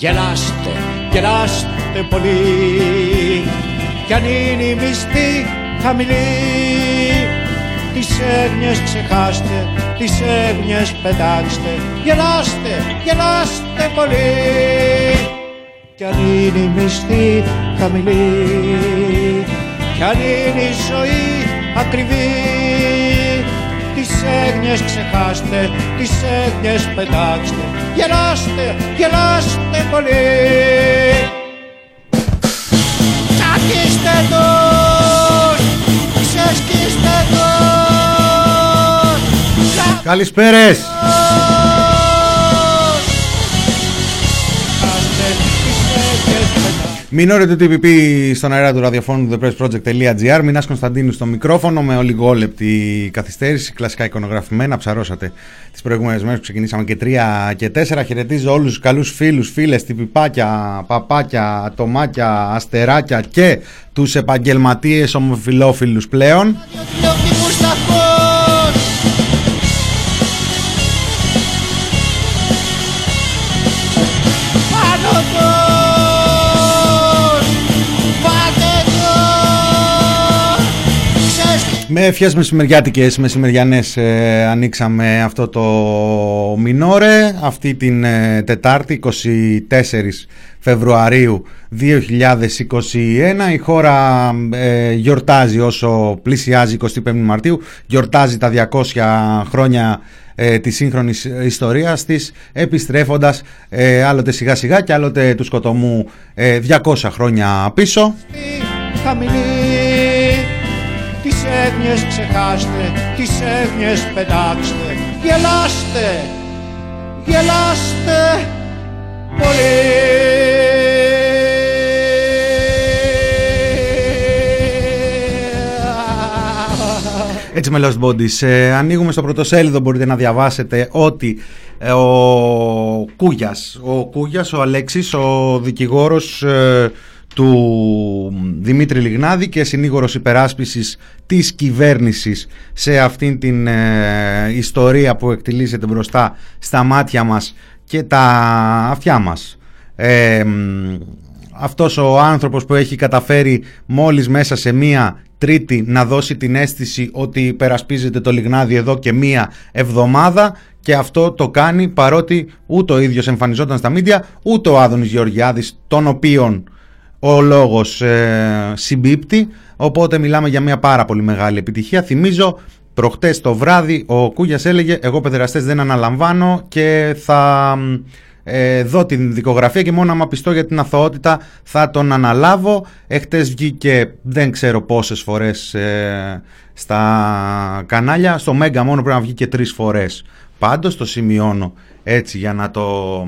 Γελάστε, γελάστε πολύ. Κι αν είναι η μισθή χαμηλή τις έγνοιες ξεχάστε, τις έγνοιες πετάξτε. Γελάστε, γελάστε πολύ. Κι αν είναι η μισθή χαμηλή κι αν είναι η ζωή ακριβή. Τις έγνοιες ξεχάστε, τις έγνοιες πετάξτε γελάστε, γελάστε πολύ. Τσακίστε τους, ξεσκίστε τους. Καλησπέρες Μινόρε του TPP στον αέρα του ραδιοφώνου του thepressproject.gr Μινάς Κωνσταντίνου στο μικρόφωνο με ολιγόλεπτη καθυστέρηση. Κλασικά εικονογραφημένα, ψαρώσατε τις προηγούμενες μέρες που ξεκινήσαμε και τρία και τέσσερα. Χαιρετίζω όλους τους καλούς φίλους, φίλες, τυπιπάκια, παπάκια, ατομάκια, αστεράκια και τους επαγγελματίες ομοφιλόφιλους πλέον Με ευχές μεσημεριάτικες, μεσημεριανές ε, ανοίξαμε αυτό το μινόρε αυτή την ε, Τετάρτη 24 Φεβρουαρίου 2021 η χώρα ε, γιορτάζει όσο πλησιάζει 25 Μαρτίου γιορτάζει τα 200 χρόνια ε, της σύγχρονης ιστορίας της επιστρέφοντας ε, άλλοτε σιγά σιγά και άλλοτε του σκοτωμού 200 χρόνια πίσω. Τις έγνοιες ξεχάστε, τις έγνοιες πετάξτε Γελάστε, γελάστε πολύ Έτσι με Lost Bodies. Ε, ανοίγουμε στο πρωτοσέλιδο, μπορείτε να διαβάσετε ότι ε, ο Κούγιας, ο Κούγιας, ο Αλέξης, ο δικηγόρος ε, του Δημήτρη Λιγνάδη και συνήγορος υπεράσπισης της κυβέρνησης σε αυτήν την ε, ιστορία που εκτιλήσεται μπροστά στα μάτια μας και τα αυτιά μας. Ε, αυτός ο άνθρωπος που έχει καταφέρει μόλις μέσα σε μία τρίτη να δώσει την αίσθηση ότι υπερασπίζεται το Λιγνάδι εδώ και μία εβδομάδα και αυτό το κάνει παρότι ούτε ο ίδιος εμφανιζόταν στα μίντια ούτε ο Άδωνης Γεωργιάδης τον οποίον ο λόγος ε, συμπίπτει, οπότε μιλάμε για μια πάρα πολύ μεγάλη επιτυχία. Θυμίζω, προχτές το βράδυ ο Κούγιας έλεγε «Εγώ παιδεραστές δεν αναλαμβάνω και θα ε, δω την δικογραφία και μόνο άμα πιστώ για την αθωότητα θα τον αναλάβω». Εχθές βγήκε δεν ξέρω πόσες φορές ε, στα κανάλια, στο Μέγκα μόνο πρέπει να βγει και τρεις φορές. Πάντως το σημειώνω έτσι για να το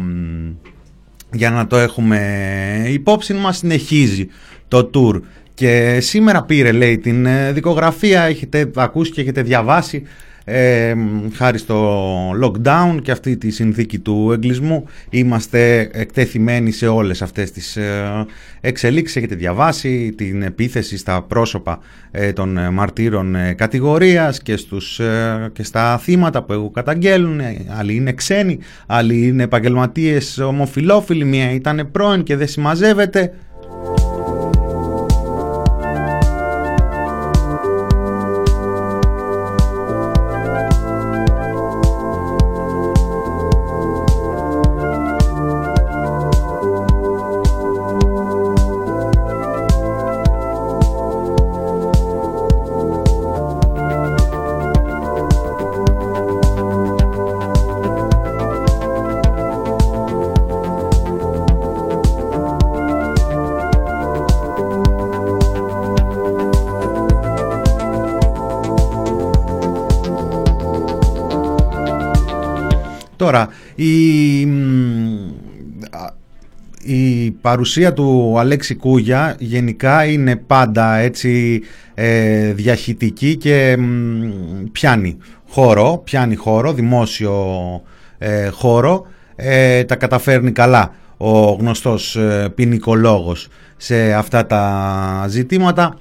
για να το έχουμε υπόψη μας συνεχίζει το tour. Και σήμερα πήρε λέει την ε, δικογραφία. Έχετε ακούσει και έχετε διαβάσει ε, χάρη στο lockdown και αυτή τη συνθήκη του εγκλισμού είμαστε εκτεθειμένοι σε όλες αυτές τις ε, εξελίξεις. Έχετε διαβάσει την επίθεση στα πρόσωπα ε, των μαρτύρων ε, κατηγορίας και, στους, και στα θύματα που καταγγέλουν άλλοι είναι ξένοι, άλλοι είναι επαγγελματίες ομοφιλόφιλοι. Μία ήταν πρώην και δεν συμμαζεύεται η, η παρουσία του Αλέξη Κούγια γενικά είναι πάντα έτσι ε, διαχυτική και πιάνει χώρο, πιάνει χώρο, δημόσιο ε, χώρο, ε, τα καταφέρνει καλά ο γνωστός ε, ποινικολόγος σε αυτά τα ζητήματα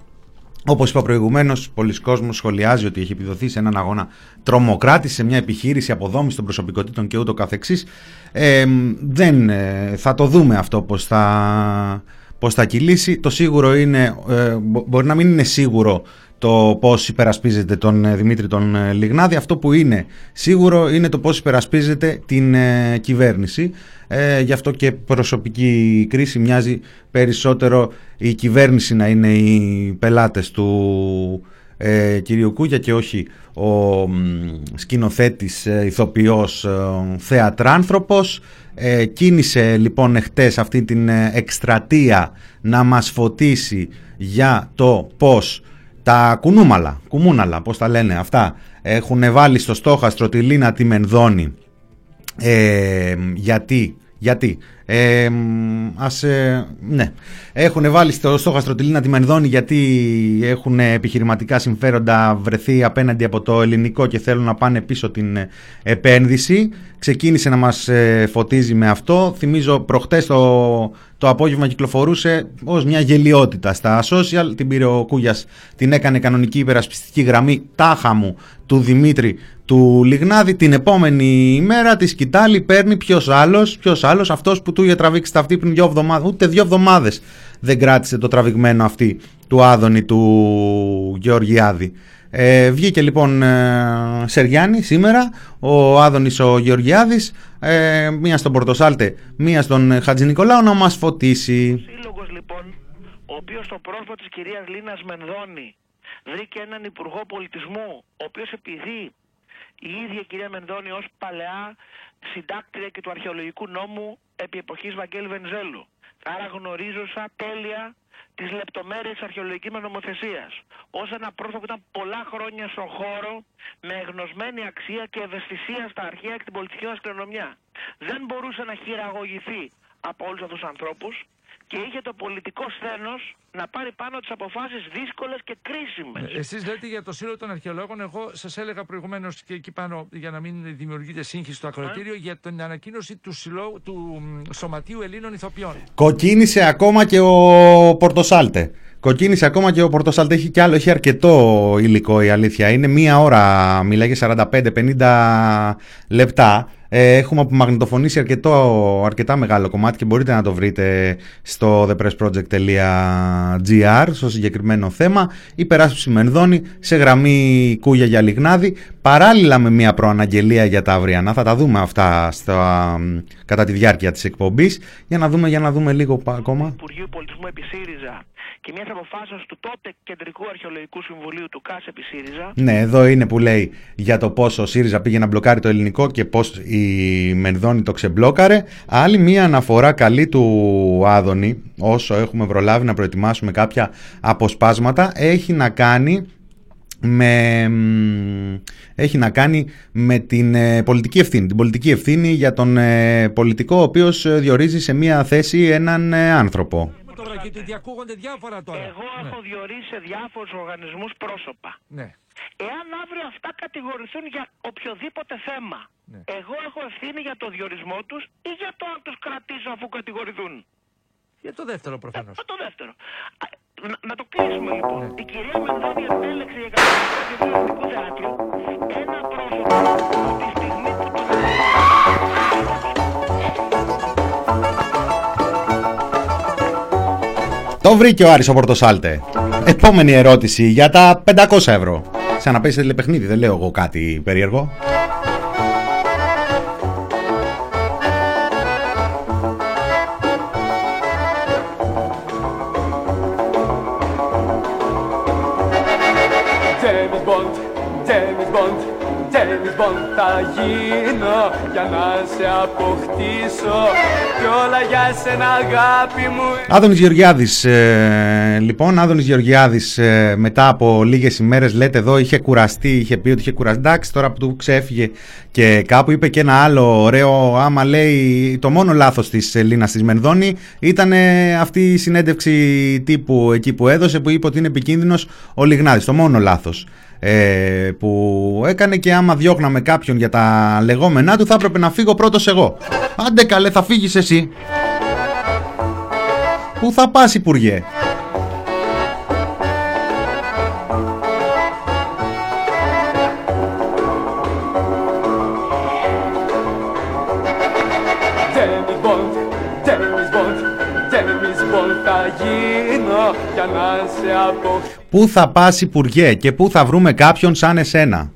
Όπως είπα προηγουμένως, πολλοί κόσμος σχολιάζει ότι έχει επιδοθεί σε έναν αγώνα τρομοκράτης, σε μια επιχείρηση αποδόμηση των προσωπικότητων και ούτω καθεξής. Ε, δεν, ε, θα το δούμε αυτό πώς θα, πώς θα κυλήσει. Το σίγουρο είναι, ε, μπορεί να μην είναι σίγουρο το πώς υπερασπίζεται τον ε, Δημήτρη τον ε, Λιγνάδη. Αυτό που είναι σίγουρο είναι το πώς υπερασπίζεται την ε, κυβέρνηση. Ε, γι' αυτό και προσωπική κρίση μοιάζει περισσότερο η κυβέρνηση να είναι οι πελάτες του ε, κυρίου Κούγια και όχι ο σκηνοθέτης, ε, ηθοποιός, θεατράνθρωπος. Ε, κίνησε λοιπόν εχθές αυτή την εκστρατεία να μας φωτίσει για το πώς τα κουνούμαλα, κουμούναλα, πώς τα λένε αυτά, έχουν βάλει στο στόχαστρο τη Λίνα τη Μενδώνη. Ε, γιατί, γιατί, ε, ας, ε, ναι. Έχουν βάλει στο στόχαστρο τη Λίνα τη Μενδώνη γιατί έχουν επιχειρηματικά συμφέροντα βρεθεί απέναντι από το ελληνικό και θέλουν να πάνε πίσω την επένδυση. Ξεκίνησε να μας ε, φωτίζει με αυτό. Θυμίζω προχτές το το απόγευμα κυκλοφορούσε ως μια γελιότητα στα social. Την πήρε ο Κούγιας, την έκανε κανονική υπερασπιστική γραμμή τάχα μου του Δημήτρη του Λιγνάδη. Την επόμενη ημέρα της σκητάλη παίρνει ποιος άλλος, ποιος άλλος, αυτός που του είχε τραβήξει τα αυτή πριν δύο εβδομάδες. Ούτε δύο εβδομάδες δεν κράτησε το τραβηγμένο αυτή του Άδωνη του Γεωργιάδη. Ε, βγήκε λοιπόν ε, Σεριάννη σήμερα, ο Άδωνης ο Γεωργιάδης, ε, μία στον Πορτοσάλτε, μία στον Χατζη Νικολάου να μας φωτίσει. Ο σύλλογος λοιπόν, ο οποίος στο πρόσωπο της κυρίας Λίνας Μενδώνη βρήκε έναν υπουργό πολιτισμού, ο οποίος επειδή η ίδια κυρία Μενδώνη ως παλαιά συντάκτρια και του αρχαιολογικού νόμου επί εποχής Βαγγέλη Βενζέλου. Άρα γνωρίζωσα τέλεια τις λεπτομέρειες της αρχαιολογικής μας νομοθεσίας. Ω ένα πρόσωπο που ήταν πολλά χρόνια στον χώρο με εγνωσμένη αξία και ευαισθησία στα αρχαία και την πολιτική μας κληρονομιά. Δεν μπορούσε να χειραγωγηθεί από όλους αυτούς τους ανθρώπους και είχε το πολιτικό σθένος να πάρει πάνω τις αποφάσεις δύσκολες και κρίσιμες. Ε, εσείς λέτε για το Σύλλογο των Αρχαιολόγων, εγώ σας έλεγα προηγουμένως και εκεί πάνω για να μην δημιουργείτε σύγχυση στο ακροατήριο για την ανακοίνωση του, συλλόγου, του Σωματείου Ελλήνων Ηθοποιών. Κοκκίνησε ακόμα και ο Πορτοσάλτε. Κοκκίνησε ακόμα και ο Πορτοσάλτε έχει κι άλλο, έχει αρκετό υλικό η αλήθεια. Είναι μία ώρα, μιλάει για 45-50 λεπτά. Ε, έχουμε απομαγνητοφωνήσει αρκετό, αρκετά μεγάλο κομμάτι και μπορείτε να το βρείτε στο thepressproject.gr στο συγκεκριμένο θέμα. Υπεράσπιση Μενδώνη σε γραμμή Κούγια για Λιγνάδη παράλληλα με μια προαναγγελία για τα αυριανά. Θα τα δούμε αυτά στα, κατά τη διάρκεια της εκπομπής για να δούμε, για να δούμε λίγο ακόμα. Υπουργείου Πολιτισμού επί ΣΥΡΙΖΑ και μιας αποφάσεως του τότε Κεντρικού Αρχαιολογικού Συμβουλίου του ΚΑΣ επί ΣΥΡΙΖΑ. Ναι, εδώ είναι που λέει για το πόσο ο ΣΥΡΙΖΑ πήγε να μπλοκάρει το ελληνικό και πώς η Μενδώνη το ξεμπλόκαρε. Άλλη μια αναφορά καλή του Άδωνη, όσο έχουμε προλάβει να προετοιμάσουμε κάποια αποσπάσματα, έχει να κάνει με, έχει να κάνει με την ε, πολιτική ευθύνη. Την πολιτική ευθύνη για τον ε, πολιτικό ο οποίος ε, διορίζει σε μια θέση έναν άνθρωπο τώρα γιατί διακούγονται διάφορα τώρα. Εγώ ναι. έχω διορίσει σε διάφορους οργανισμούς πρόσωπα. Ναι. Εάν αύριο αυτά κατηγορηθούν για οποιοδήποτε θέμα, ναι. εγώ έχω ευθύνη για το διορισμό τους ή για το αν τους κρατήσω αφού κατηγορηθούν; Για το δεύτερο προφανώς. Για το δεύτερο. Να, να το κλείσουμε λοιπόν. Ναι. Η κυρία Μενδώνη επέλεξε για κατηγορία του θεάτρου ένα πρόσωπο Το βρήκε ο Άρης ο Πορτοσάλτε. Επόμενη ερώτηση για τα 500 ευρώ. Σαν να παίζει τηλεπαιχνίδι, δεν λέω εγώ κάτι περίεργο. θα γίνω για να σε αποκτήσω κι όλα για σένα αγάπη μου Άδωνης Γεωργιάδης ε, λοιπόν Άδωνης Γεωργιάδης ε, μετά από λίγες ημέρες λέτε εδώ είχε κουραστεί είχε πει ότι είχε κουραστεί εντάξει τώρα που του ξέφυγε και κάπου είπε και ένα άλλο ωραίο άμα λέει το μόνο λάθος της Ελλήνας της Μενδώνη ήταν αυτή η συνέντευξη τύπου εκεί που έδωσε που είπε ότι είναι επικίνδυνος ο Λιγνάδης το μόνο λάθος ε, που έκανε και άμα διώχναμε κάποιον για τα λεγόμενά του θα έπρεπε να φύγω πρώτος εγώ. Άντε καλέ θα φύγεις εσύ. Πού θα πας Υπουργέ; Πού θα πας Υπουργέ και πού θα βρούμε κάποιον σαν εσένα;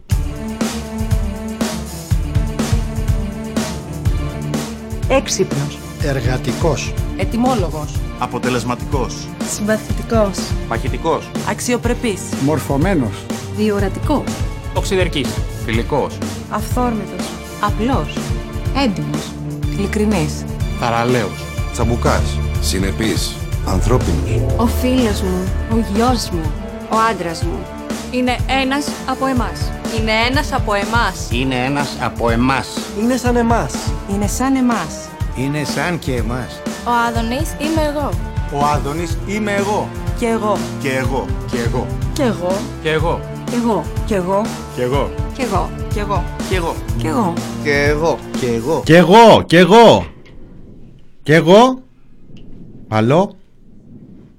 Έξυπνος. Εργατικός. Ετοιμόλογος. Αποτελεσματικός. Συμπαθητικός. Παχητικός. Αξιοπρεπής. Μορφωμένος. Διορατικός. Οξυδερκής. Φιλικός. Αυθόρμητος. Απλός. Έντιμος. Ειλικρινής. Θαραλέος. Τσαμπουκάς, συνεπής, ανθρώπινος. Ο φίλος μου, ο γιος μου, ο άντρας μου. Είναι ένας από εμάς. Είναι ένας από εμάς. Είναι ένας από εμάς. Είναι σαν εμάς. Είναι σαν εμάς. Είναι σαν και εμάς. Ο Άδωνης είμαι εγώ. Ο Άδωνης είμαι εγώ. Κι εγώ. Και εγώ. Και εγώ. Κι εγώ. Και εγώ. Κι εγώ. Κι εγώ. Και εγώ. Κι εγώ. Κι εγώ. Και εγώ. Κι εγώ. Και εγώ. Και εγώ. Κι εγώ, κι εγώ. Κι εγώ. Παλό.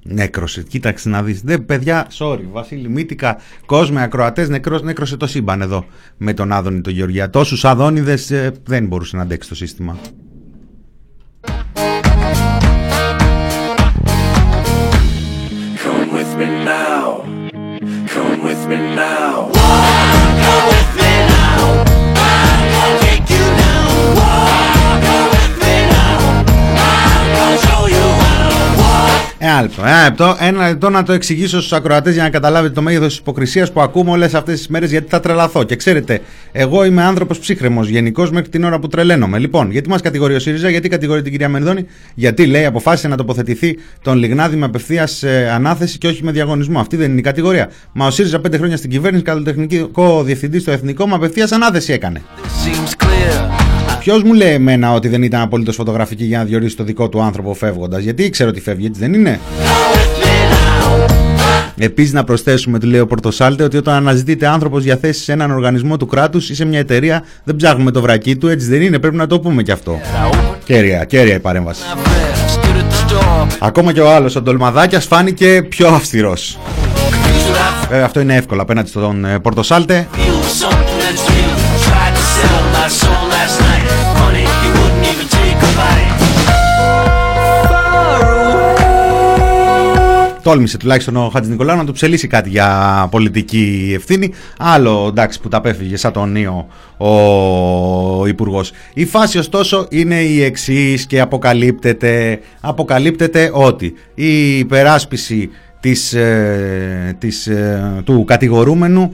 Νέκρωσε. Κοίταξε να δεις. Δεν, παιδιά, sorry. Βασίλη Μύτικα, κόσμε, ακροατές, νεκρός, νέκρωσε το σύμπαν εδώ με τον Άδωνη τον Γεωργία. Τόσους Αδόνιδες ε, δεν μπορούσε να αντέξει το σύστημα. Me now. Ένα λεπτό, ένα λεπτό, ένα λεπτό να το εξηγήσω στους ακροατές για να καταλάβετε το μέγεθος της υποκρισίας που ακούμε όλες αυτές τις μέρες γιατί θα τρελαθώ. Και ξέρετε, εγώ είμαι άνθρωπος ψύχρεμος γενικώς μέχρι την ώρα που τρελαίνομαι. Λοιπόν, γιατί μας κατηγορεί ο ΣΥΡΙΖΑ, γιατί κατηγορεί την κυρία Μενδώνη, γιατί λέει αποφάσισε να τοποθετηθεί τον Λιγνάδη με απευθείας ανάθεση και όχι με διαγωνισμό. Αυτή δεν είναι η κατηγορία. Μα ο ΣΥΡΙΖΑ πέντε χρόνια στην κυβέρνηση, καλλιτεχνικό διευθυντή στο εθνικό, με απευθείας ανάθεση έκανε. Ποιος μου λέει εμένα ότι δεν ήταν απολύτως φωτογραφική για να διορίσει το δικό του άνθρωπο φεύγοντας, Γιατί ήξερε ότι φεύγει, έτσι δεν είναι; Επίσης, να προσθέσουμε, του λέει ο Πορτοσάλτε, ότι όταν αναζητείται άνθρωπος για θέση σε έναν οργανισμό του κράτους ή σε μια εταιρεία, δεν ψάχνουμε το βρακί του, έτσι δεν είναι; Πρέπει να το πούμε κι αυτό. Κέρια, κέρια η παρέμβαση. Ακόμα και ο άλλος, ο Ντολμαδάκιας, φάνηκε πιο αυστηρός. Βέβαια, αυτό είναι εύκολο απέναντι στον ε, Πορτοσάλτε. Τόλμησε τουλάχιστον ο Χατζη Νικολάου να του ψελίσει κάτι για πολιτική ευθύνη. Άλλο εντάξει που τα πέφυγε σαν τον Νίο ο Υπουργός. Η φάση ωστόσο είναι η εξής και αποκαλύπτεται, αποκαλύπτεται ότι η υπεράσπιση της, ε, της, ε, του κατηγορούμενου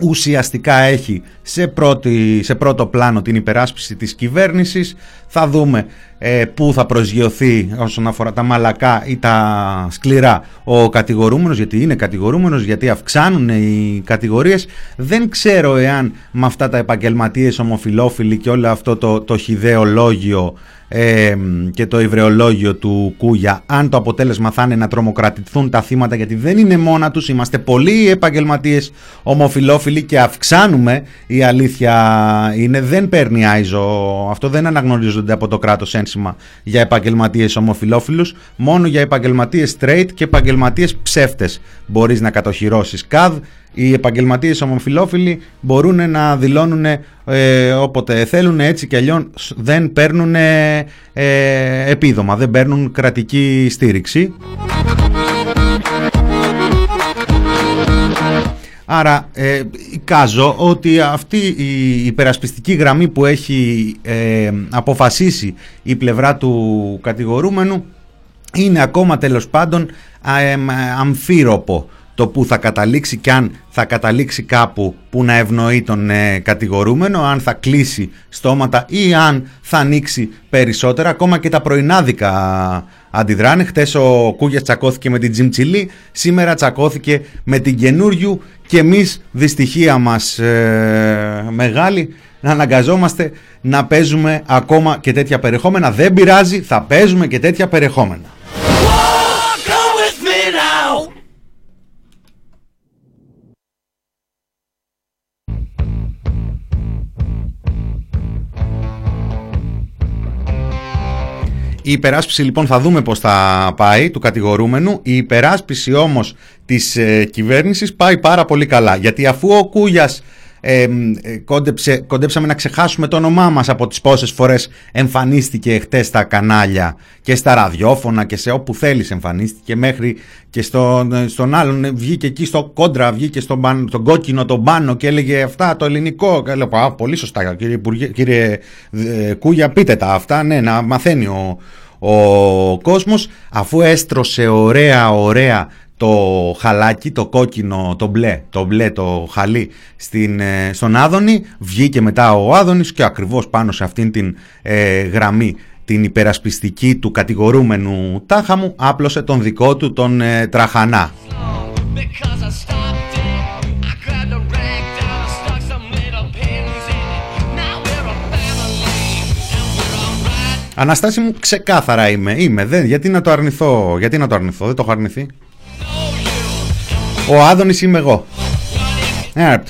ουσιαστικά έχει σε, πρώτη, σε πρώτο πλάνο την υπεράσπιση της κυβέρνησης. Θα δούμε ε, πού θα προσγειωθεί όσον αφορά τα μαλακά ή τα σκληρά ο κατηγορούμενος, γιατί είναι κατηγορούμενος, γιατί αυξάνουν οι κατηγορίες. Δεν ξέρω εάν με αυτά τα επαγγελματίες ομοφιλόφιλοι και όλο αυτό το, το χιδαίο λόγιο ε, και το υβρεολόγιο του Κούγια αν το αποτέλεσμα θα είναι να τρομοκρατηθούν τα θύματα γιατί δεν είναι μόνα τους είμαστε πολλοί επαγγελματίες ομοφιλόφιλοι και αυξάνουμε η αλήθεια είναι δεν παίρνει άιζο. Αυτό δεν αναγνωρίζονται από το κράτος ένσημα για επαγγελματίες ομοφιλόφιλους μόνο για επαγγελματίες straight και επαγγελματίες ψεύτες μπορείς να κατοχυρώσεις. ΚΑΔ οι επαγγελματίες ομοφιλόφιλοι μπορούν να δηλώνουν ε, όποτε θέλουν έτσι και αλλιώς δεν παίρνουν ε, επίδομα, δεν παίρνουν κρατική στήριξη. Άρα ε, εικάζω ότι αυτή η υπερασπιστική γραμμή που έχει ε, αποφασίσει η πλευρά του κατηγορούμενου είναι ακόμα τέλος πάντων ε, αμφίροπο το που θα καταλήξει και αν θα καταλήξει κάπου που να ευνοεί τον ε, κατηγορούμενο, αν θα κλείσει στόματα ή αν θα ανοίξει περισσότερα. Ακόμα και τα πρωινάδικα αντιδράνε. Χτες ο Κούγιας τσακώθηκε με την Τζιμ Τσιλή, σήμερα τσακώθηκε με την καινούριου και εμείς δυστυχία μας ε, μεγάλη να αναγκαζόμαστε να παίζουμε ακόμα και τέτοια περιεχόμενα. Δεν πειράζει, θα παίζουμε και τέτοια περιεχόμενα. Η υπεράσπιση λοιπόν θα δούμε πώς θα πάει του κατηγορούμενου. Η υπεράσπιση όμως της ε, κυβέρνησης πάει πάρα πολύ καλά. Γιατί αφού ο Κούγιας ε, κόντεψε, κοντέψαμε να ξεχάσουμε το όνομά μας από τις πόσες φορές εμφανίστηκε χτες στα κανάλια και στα ραδιόφωνα και σε όπου θέλεις εμφανίστηκε μέχρι και στον, στον άλλον. Βγήκε εκεί στο κόντρα, βγήκε στον, στον κόκκινο τον πάνω και έλεγε αυτά το ελληνικό. Και λέω, Α, πολύ σωστά κύριε, κύριε ε, Κούγια πείτε τα αυτά ναι να μαθαίνει ο, ο κόσμος αφού έστρωσε ωραία ωραία το χαλάκι, το κόκκινο, το μπλε, το μπλε το χαλί στην, ε, στον Άδωνη, βγήκε μετά ο Άδωνης και ακριβώς πάνω σε αυτήν την ε, γραμμή την υπερασπιστική του κατηγορούμενου τάχα μου άπλωσε τον δικό του τον ε, Τραχανά. Αναστάση μου ξεκάθαρα είμαι, είμαι, δεν, γιατί να το αρνηθώ, γιατί να το αρνηθώ, δεν το έχω αρνηθεί. Ο Άδωνης είμαι εγώ. Ένα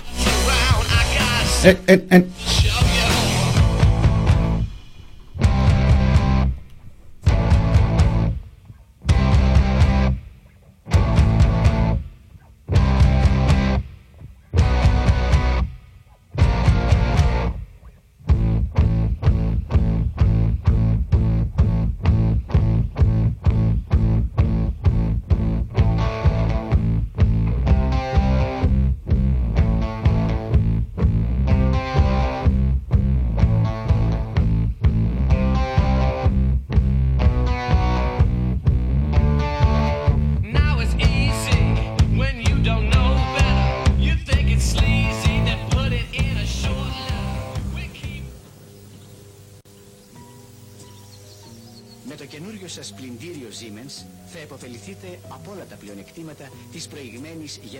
Ε, ε,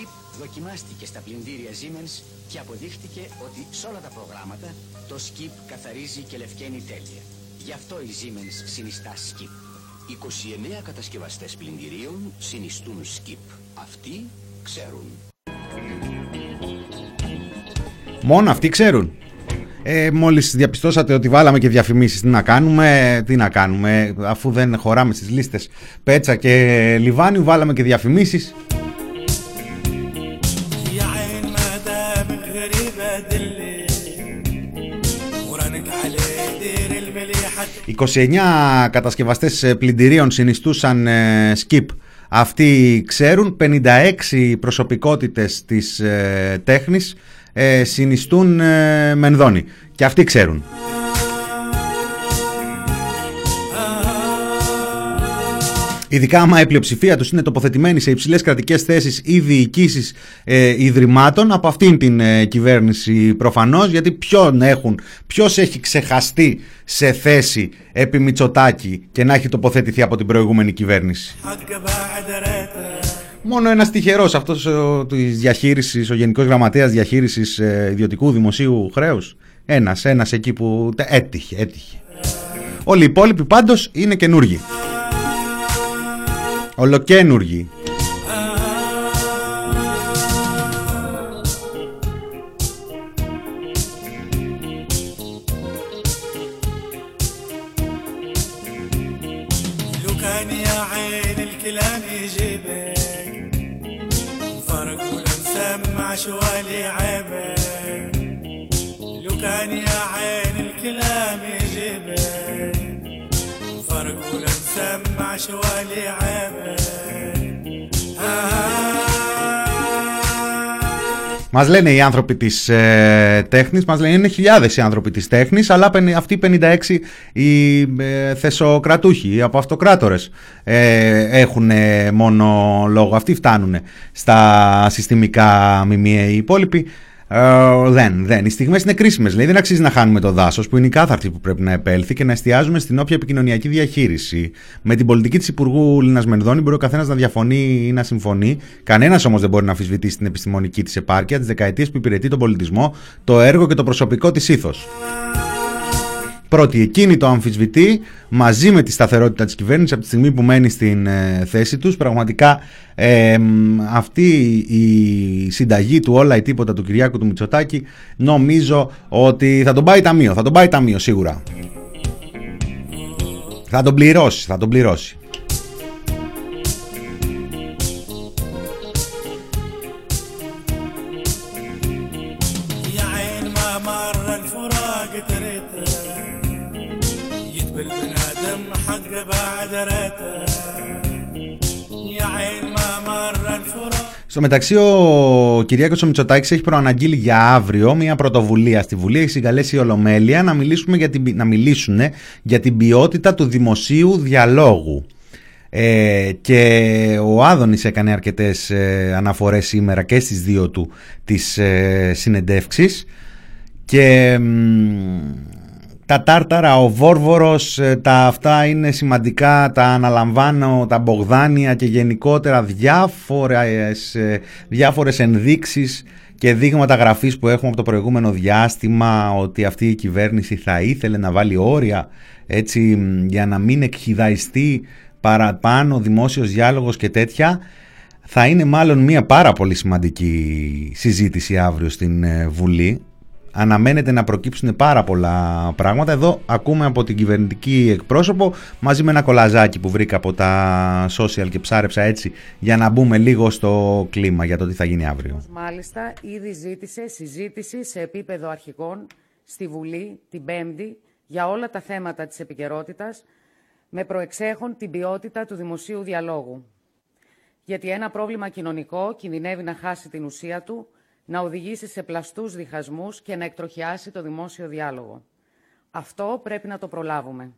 ε. δοκιμάστηκε στα πλυντήρια Siemens και αποδείχτηκε ότι σε όλα τα προγράμματα το Skip καθαρίζει και λευκαίνει τέλεια. Γι' αυτό η Siemens συνιστά Skip. 29 κατασκευαστές πλυντηρίων συνιστούν Skip. Αυτοί ξέρουν. Μόνο αυτοί ξέρουν. Ε, μόλις διαπιστώσατε ότι βάλαμε και διαφημίσεις, τι να κάνουμε, τι να κάνουμε, αφού δεν χωράμε στις λίστες Πέτσα και Λιβάνιου, βάλαμε και διαφημίσεις. 29 κατασκευαστές ε, πλυντηρίων συνιστούσαν ε, skip. Αυτοί ξέρουν, 56 προσωπικότητες της ε, τέχνης συνιστούν μενδόνι. Και αυτοί ξέρουν. Ειδικά άμα η πλειοψηφία τους είναι τοποθετημένη σε υψηλές κρατικές θέσεις ή διοικήσεις ε, ιδρυμάτων από αυτήν την ε, κυβέρνηση προφανώς, γιατί ποιον έχουν, ποιος έχει ξεχαστεί σε θέση επί Μητσοτάκη και να έχει τοποθετηθεί από την προηγούμενη κυβέρνηση. Μόνο ένας τυχερός αυτός της διαχείρισης, ο Γενικός Γραμματέας Διαχείρισης ε, Ιδιωτικού Δημοσίου Χρέους. Ένας, ένας εκεί που έτυχε, έτυχε. Όλοι οι υπόλοιποι πάντως είναι καινούργοι. Ολοκένουργοι. Μας λένε οι άνθρωποι της ε, τέχνης, μας λένε είναι χιλιάδες οι άνθρωποι της τέχνης, αλλά αυτοί 56 οι ε, θεσοκρατούχοι από αυτοκράτορες ε, έχουν μόνο λόγο. Αυτοί φτάνουν στα συστημικά μιμιέ οι υπόλοιποι. Uh, δεν, δεν. Οι στιγμές είναι κρίσιμες. Δηλαδή, δεν αξίζει να χάνουμε το δάσος, που είναι η κάθαρτη που πρέπει να επέλθει και να εστιάζουμε στην όποια επικοινωνιακή διαχείριση. Με την πολιτική της Υπουργού Λίνας Μενδώνη μπορεί ο καθένας να διαφωνεί ή να συμφωνεί. Κανένας όμως δεν μπορεί να αμφισβητήσει την επιστημονική της επάρκεια, τις δεκαετίες που υπηρετεί τον πολιτισμό, το έργο και το προσωπικό της ήθος. Πρώτη, εκείνη το αμφισβητεί μαζί με τη σταθερότητα της κυβέρνησης από τη στιγμή που μένει στην ε, θέση τους. Πραγματικά ε, αυτή η συνταγή του όλα ή τίποτα του Κυριάκου του Μητσοτάκη νομίζω ότι θα τον πάει ταμείο, θα τον πάει ταμείο σίγουρα. Θα τον πληρώσει, θα τον πληρώσει. Στο μεταξύ, ο Κυριάκος ο Μητσοτάκης έχει προαναγγείλει για αύριο μια πρωτοβουλία στη Βουλή. Έχει συγκαλέσει η Ολομέλεια να, μιλήσουμε για την, να μιλήσουν για την ποιότητα του δημοσίου διαλόγου. Ε, και ο Άδωνης έκανε αρκετές ε, αναφορές σήμερα και στις δύο του τις ε, συνεντεύξεις και μ, τα τάρταρα, ο Βόρβορος, ε, τα αυτά είναι σημαντικά, τα αναλαμβάνω, τα Μπογδάνια και γενικότερα διάφορες, ε, διάφορες ενδείξεις και δείγματα γραφής που έχουμε από το προηγούμενο διάστημα ότι αυτή η κυβέρνηση θα ήθελε να βάλει όρια έτσι μ, για να μην εκχυδαϊστεί παραπάνω δημόσιος διάλογος και τέτοια. Θα είναι μάλλον μια πάρα πολύ σημαντική συζήτηση αύριο στην ε, Βουλή αναμένεται να προκύψουν πάρα πολλά πράγματα. Εδώ ακούμε από την κυβερνητική εκπρόσωπο μαζί με ένα κολαζάκι που βρήκα από τα social και ψάρεψα έτσι για να μπούμε λίγο στο κλίμα για το τι θα γίνει αύριο. Μάλιστα, ήδη ζήτησε συζήτηση σε επίπεδο αρχικών στη Βουλή την Πέμπτη για όλα τα θέματα της επικαιρότητας με προεξέχον την ποιότητα του δημοσίου διαλόγου. Γιατί ένα πρόβλημα κοινωνικό κινδυνεύει να χάσει την ουσία του, να οδηγήσει σε πλαστούς διχασμούς και να εκτροχιάσει το δημόσιο διάλογο. Αυτό πρέπει να το προλάβουμε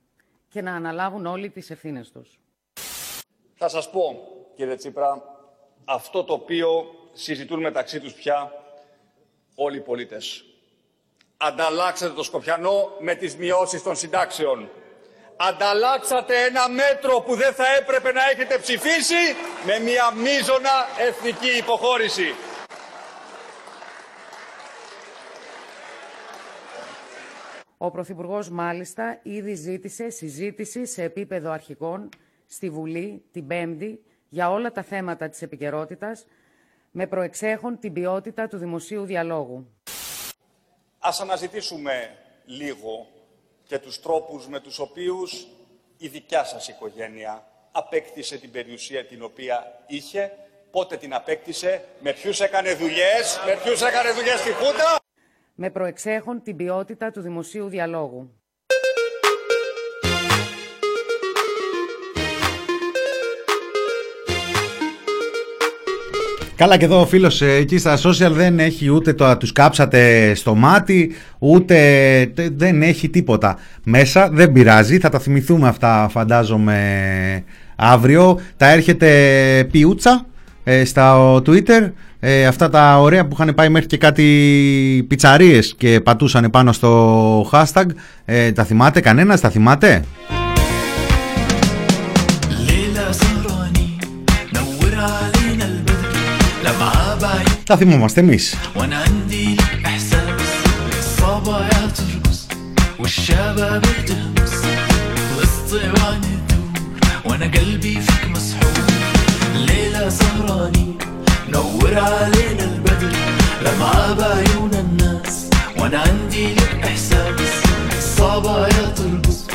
και να αναλάβουν όλοι τις ευθύνες τους. Θα σας πω, κύριε Τσίπρα, αυτό το οποίο συζητούν μεταξύ τους πια όλοι οι πολίτες. Ανταλλάξατε το Σκοπιανό με τις μειώσεις των συντάξεων. Ανταλλάξατε ένα μέτρο που δεν θα έπρεπε να έχετε ψηφίσει με μια μείζωνα εθνική υποχώρηση. Ο Πρωθυπουργός μάλιστα ήδη ζήτησε συζήτηση σε επίπεδο αρχικών στη Βουλή την Πέμπτη για όλα τα θέματα της επικαιρότητας με προεξέχον την ποιότητα του δημοσίου διαλόγου. Ας αναζητήσουμε λίγο και τους τρόπους με τους οποίους η δικιά σας οικογένεια απέκτησε την περιουσία την οποία είχε, πότε την απέκτησε, με ποιους έκανε δουλειές, με ποιους έκανε δουλειές στη Χούντα. Με προεξέχον την ποιότητα του δημοσίου διαλόγου. Καλά και εδώ ο φίλος ε, εκεί στα social δεν έχει ούτε το τους κάψατε στο μάτι ούτε τε- δεν έχει τίποτα μέσα δεν πειράζει θα τα θυμηθούμε αυτά φαντάζομαι αύριο τα έρχεται πιούτσα ε, στα Twitter ε, αυτά τα ωραία που είχαν πάει μέχρι και κάτι πιτσαρίες και πατούσαν πάνω στο hashtag ε, τα θυμάται κανένας τα θυμάται ليلة سهراني نور علينا البدر لمعة بعيد τα θυμόμαστε εμείς وانا عندي لك احساس الصبايا ترقص والشباب تهمس الاسطوانة تدور وانا قلبي فيك مسحور ليلة سهراني نور علينا البدر لمعة بعيون الناس وانا عندي لك احساس الصبايا ترقص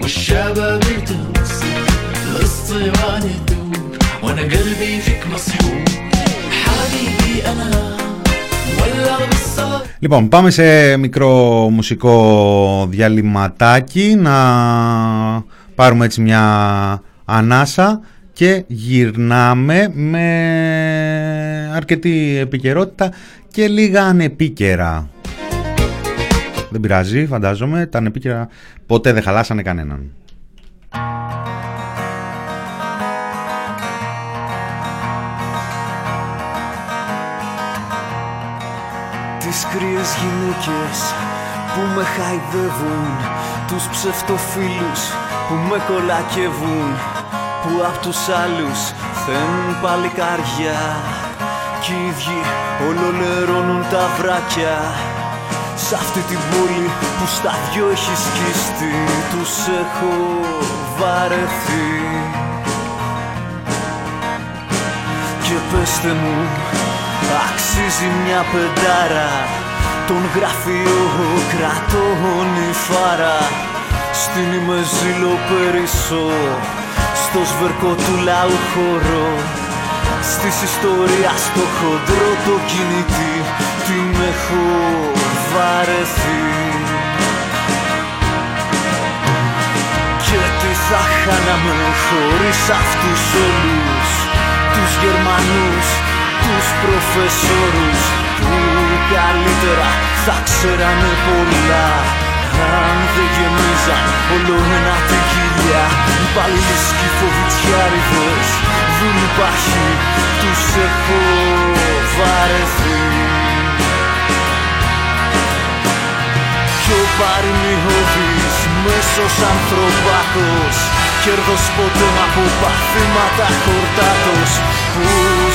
والشباب تهمس الاسطوانة تدور وانا قلبي فيك مسحور حبيبي انا مولع بالصبر Λοιπόν, πάμε σε μικρό μουσικό διαλυματάκι να πάρουμε έτσι μια ανάσα Και γυρνάμε με αρκετή επικαιρότητα και λίγα ανεπίκαιρα. Δεν πειράζει, φαντάζομαι, τα ανεπίκαιρα ποτέ δεν χαλάσανε κανέναν. Τις κρύες γυναίκες που με χαϊδεύουν Τους ψευτοφίλους που με κολακεύουν Που απ' τους άλλους θέλουν παλικάρια Κι οι ίδιοι ολολερώνουν τα βράκια. Σ' αυτή την πόλη που στα δυο έχει σκίστη Τους έχω βαρεθεί. Και πέστε μου Αξίζει μια πεντάρα Τον γραφείο κρατών η φάρα. Στην ημεζήλο περισσό Στο σβερκό του λαού χώρο Στις ιστορία στο χοντρό το κινητή Την έχω βαρεθεί. Και τι θα χάναμε χωρίς αυτούς όλους Τους Γερμανούς, τους προφεσόρους Που καλύτερα θα ξέρανε πολλά αν δεν γεμίζαν όλο ένα την κοιλιά Υπάλληλοι σκυφοβιτσιάριδες Δεν υπάρχει, τους έχω βαρεθεί Πιο παρημιώδης μέσος ανθρωπάτος Κέρδος ποτέ από παθήματα χορτάτος Που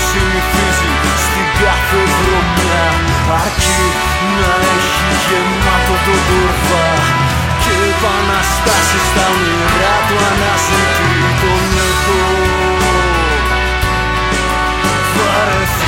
συνηθίζει στην κάθε βρωμιά Αρκεί να έχει γεμάτο το τουρβά Και επαναστάσεις στα όνειρά του αναζητεί τον έχω βαρεθεί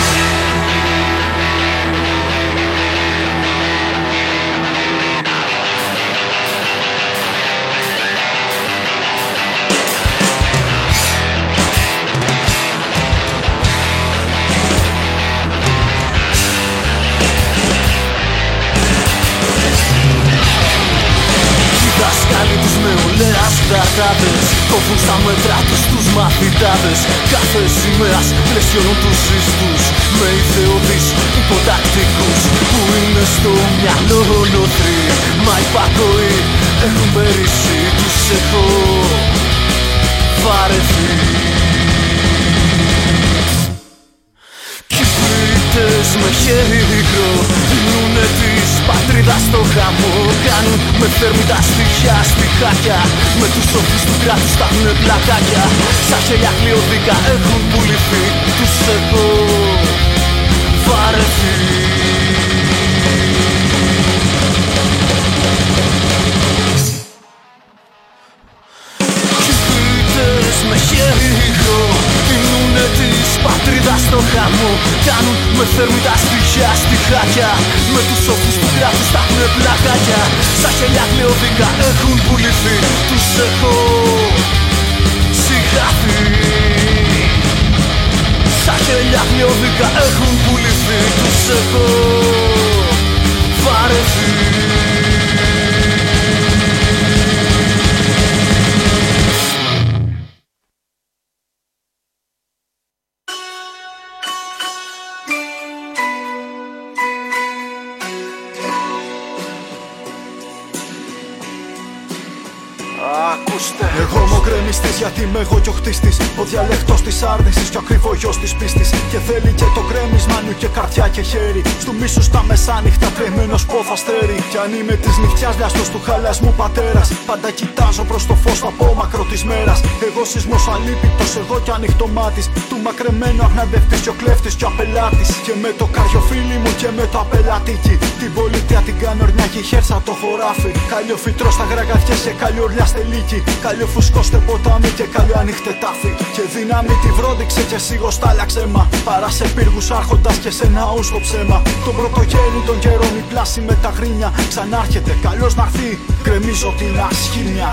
δάσκαλοι της νεολαίας κρατάδες Κόβουν στα μέτρα τους τους μαθητάδες. Κάθε σημαίας πλαισιώνουν τους ιστούς Με ιδεώδεις υποτακτικούς Που είναι στο μυαλό ολοτροί Μα υπακοή έχουν περίσει Τους έχω βαρεθεί. Κυβρίτες με χέρι μικρό Δίνουνε της πατρίδας στο χαμό Κάνουν με θέρμη τα στοιχεία στη χάκια. Με τους σοφούς του κράτους τα έχουνε πλακάκια. Σαν χέλια κλειοδίκα έχουν πουληθεί Τους έχω βαρεθεί. Κυβρίτες με χέρι υγρό Δίνουνε της πατρίδας στο χαμό Κάνουν με θέρμη τα στοιχεία στη χάκια. Με τους σοφούς του κράτους τα έχουνε πλακάκια Σαν χελιά κλειοδίκα έχουν πουληθεί. Τους έχω συγχαθεί Σαν χελιά κλειοδίκα έχουν πουληθεί. Τους έχω βαρεθεί Εγώ είμαι ο γκρεμιστής γιατί είμαι εγώ κι ο χτίστης. Ο διαλεκτός της άρνησης και ο ακριβογιός της πίστης. Και θέλει και το γκρέμισμα νου και καρδιά και χέρι. Στου μίσους στα μεσάνυχτα τρεμμένος πόθο αστέρι Κι αν είμαι της νυχτιάς λιαστός του χαλασμού πατέρας Πάντα κοιτάζω προς το φως το απόμακρο της μέρας. Εγώ σεισμός αλήπητος, εγώ κι ανοιχτό μάτις. Του μακρεμένου αχναντευτής κι ο κλέφτης κι ο απελάτης. Και με το καριοφίλι μου και με το απελατίκι. Την πολιτεία την κάνω ορνιά και η χέρσα το χωράφι. Καλλιο φυτρό στα γραγαθιές και καλλιο ορλιά στελίκι. Καλλιο φουσκώστε ποτάμι και καλλιο ανοιχτέ τάφι Και δύναμη τη βρόντιξε και σίγω στάλαξε μα Παρά σε πύργους άρχοντας και σε ναούς το ψέμα. Τον πρωτογέννη των καιρών η πλάση με τα γρίνια Ξανάρχεται καλώς να έρθει. Γκρεμίζω την ασχήμια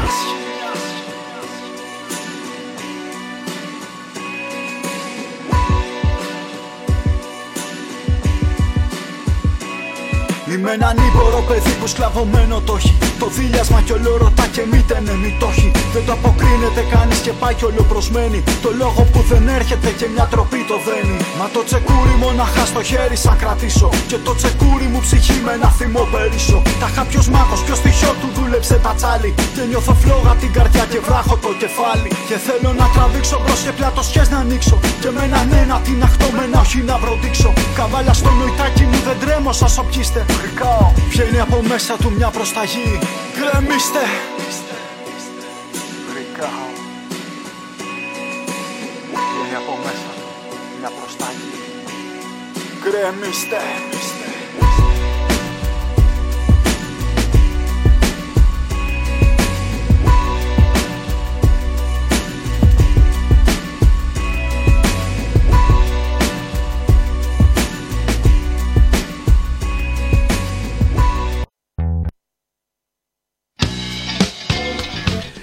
Είμαι έναν ύπορο παιδί που σκλαβωμένο το έχει. Το δίλιασμα κι όλο ρωτά και μήτενε μη το έχει. Δεν το αποκρίνεται κανείς και πάει κι όλο προσμένει. Το λόγο που δεν έρχεται και μια τροπή το δένει Μα το τσεκούρι μοναχά στο χέρι σαν κρατήσω. Και το τσεκούρι μου ψυχή με ένα θυμό περίσω. Τα είχα ποιος μάγος, ποιος τυχιό του δούλεψε τα τσάλι. Και νιώθω φλόγα την καρδιά και βράχω το κεφάλι. Και θέλω να τραβήξω μπρος και πλάτο σχές να ανοίξω. Και με έναν ένα την αχτώμενα όχι να βροντίξω. Καβάλα στο νοητάκι μου δεν τρέμω σας οπιστε Φρικάω Βγαίνει από μέσα του μια προσταγή. Γκρεμίστε. Φρικάω Βγαίνει από μέσα του μια προσταγή. Γκρεμίστε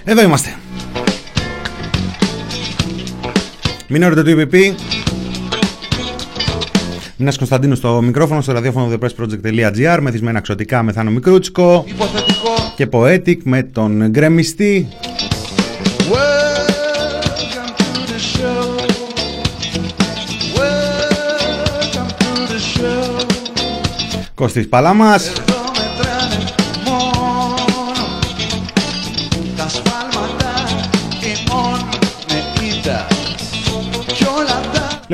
Εδώ είμαστε. Μην του EPP. Μινάς Κωνσταντίνου στο μικρόφωνο στο ραδιόφωνο thepressproject.gr μεθυσμένα ξωτικά με Θάνο Μικρούτσικο και Poetic με τον γκρεμιστή. Κώστης Παλάμας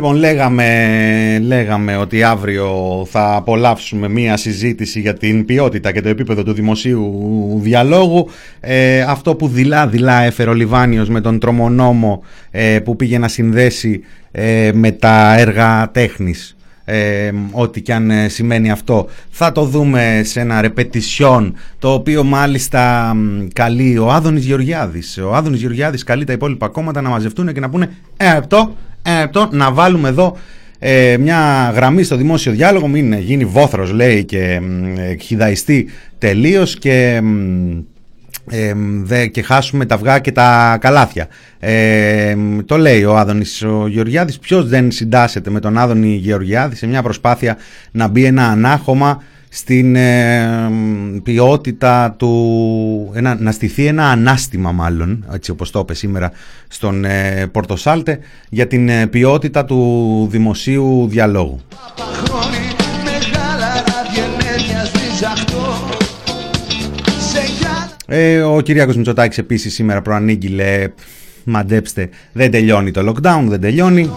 Λοιπόν, λέγαμε, λέγαμε ότι αύριο θα απολαύσουμε μία συζήτηση για την ποιότητα και το επίπεδο του δημοσίου διαλόγου. Ε, αυτό που δειλά-δειλά έφερε ο Λιβάνιος με τον τρομονόμο ε, που πήγε να συνδέσει ε, με τα έργα τέχνης. ό,τι και αν σημαίνει αυτό θα το δούμε σε ένα ρεπετησιόν το οποίο μάλιστα καλεί ο Άδωνης Γεωργιάδης ο Άδωνης Γεωργιάδης καλεί τα υπόλοιπα κόμματα να μαζευτούν και να πούνε ε, αυτό ε, το, να βάλουμε εδώ ε, μια γραμμή στο δημόσιο διάλογο, μην γίνει βόθρος λέει και χιδαϊστεί τελείως και, ε, δε, και χάσουμε τα αυγά και τα καλάθια. Ε, το λέει ο Άδωνης ο Γεωργιάδης, ποιος δεν συντάσσεται με τον Άδωνη Γεωργιάδη σε μια προσπάθεια να μπει ένα ανάχωμα στην ε, ποιότητα του, ένα, να στηθεί ένα ανάστημα μάλλον, έτσι όπως το είπε σήμερα στον ε, Πορτοσάλτε, για την ε, ποιότητα του δημοσίου διαλόγου. Ε, ο Κυριάκος Μητσοτάκης επίσης σήμερα προανήγγειλε, μαντέψτε, δεν τελειώνει το lockdown, δεν τελειώνει.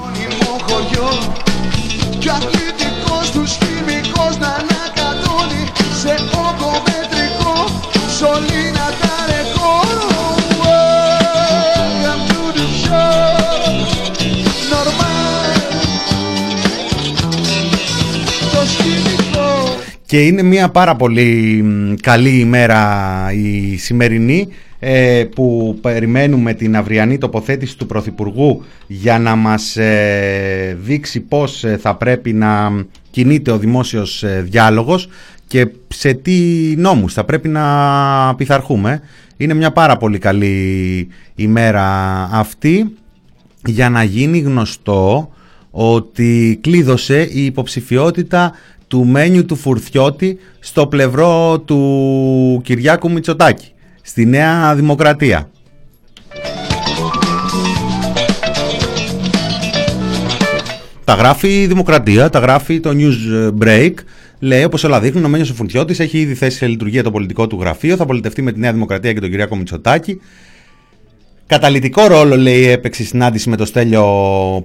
Και είναι μια πάρα πολύ καλή ημέρα η σημερινή ε, που περιμένουμε την αυριανή τοποθέτηση του Πρωθυπουργού για να μας ε, δείξει πώς ε, θα πρέπει να κινείται ο δημόσιος διάλογος και σε τι νόμους θα πρέπει να πειθαρχούμε. Είναι μια πάρα πολύ καλή ημέρα αυτή για να γίνει γνωστό ότι κλείδωσε η υποψηφιότητα του μένιου του Φουρθιώτη στο πλευρό του Κυριάκου Μητσοτάκη, στη Νέα Δημοκρατία. Τα γράφει η Δημοκρατία, τα γράφει το News Break. Λέει, όπως όλα δείχνουν, ο Μένιος Φουρτιώτης έχει ήδη θέσει σε λειτουργία το πολιτικό του γραφείο. Θα πολιτευτεί με τη Νέα Δημοκρατία και τον Κυριάκο Μητσοτάκη. Καταλητικό ρόλο, λέει, έπαιξε η συνάντηση με το Στέλιο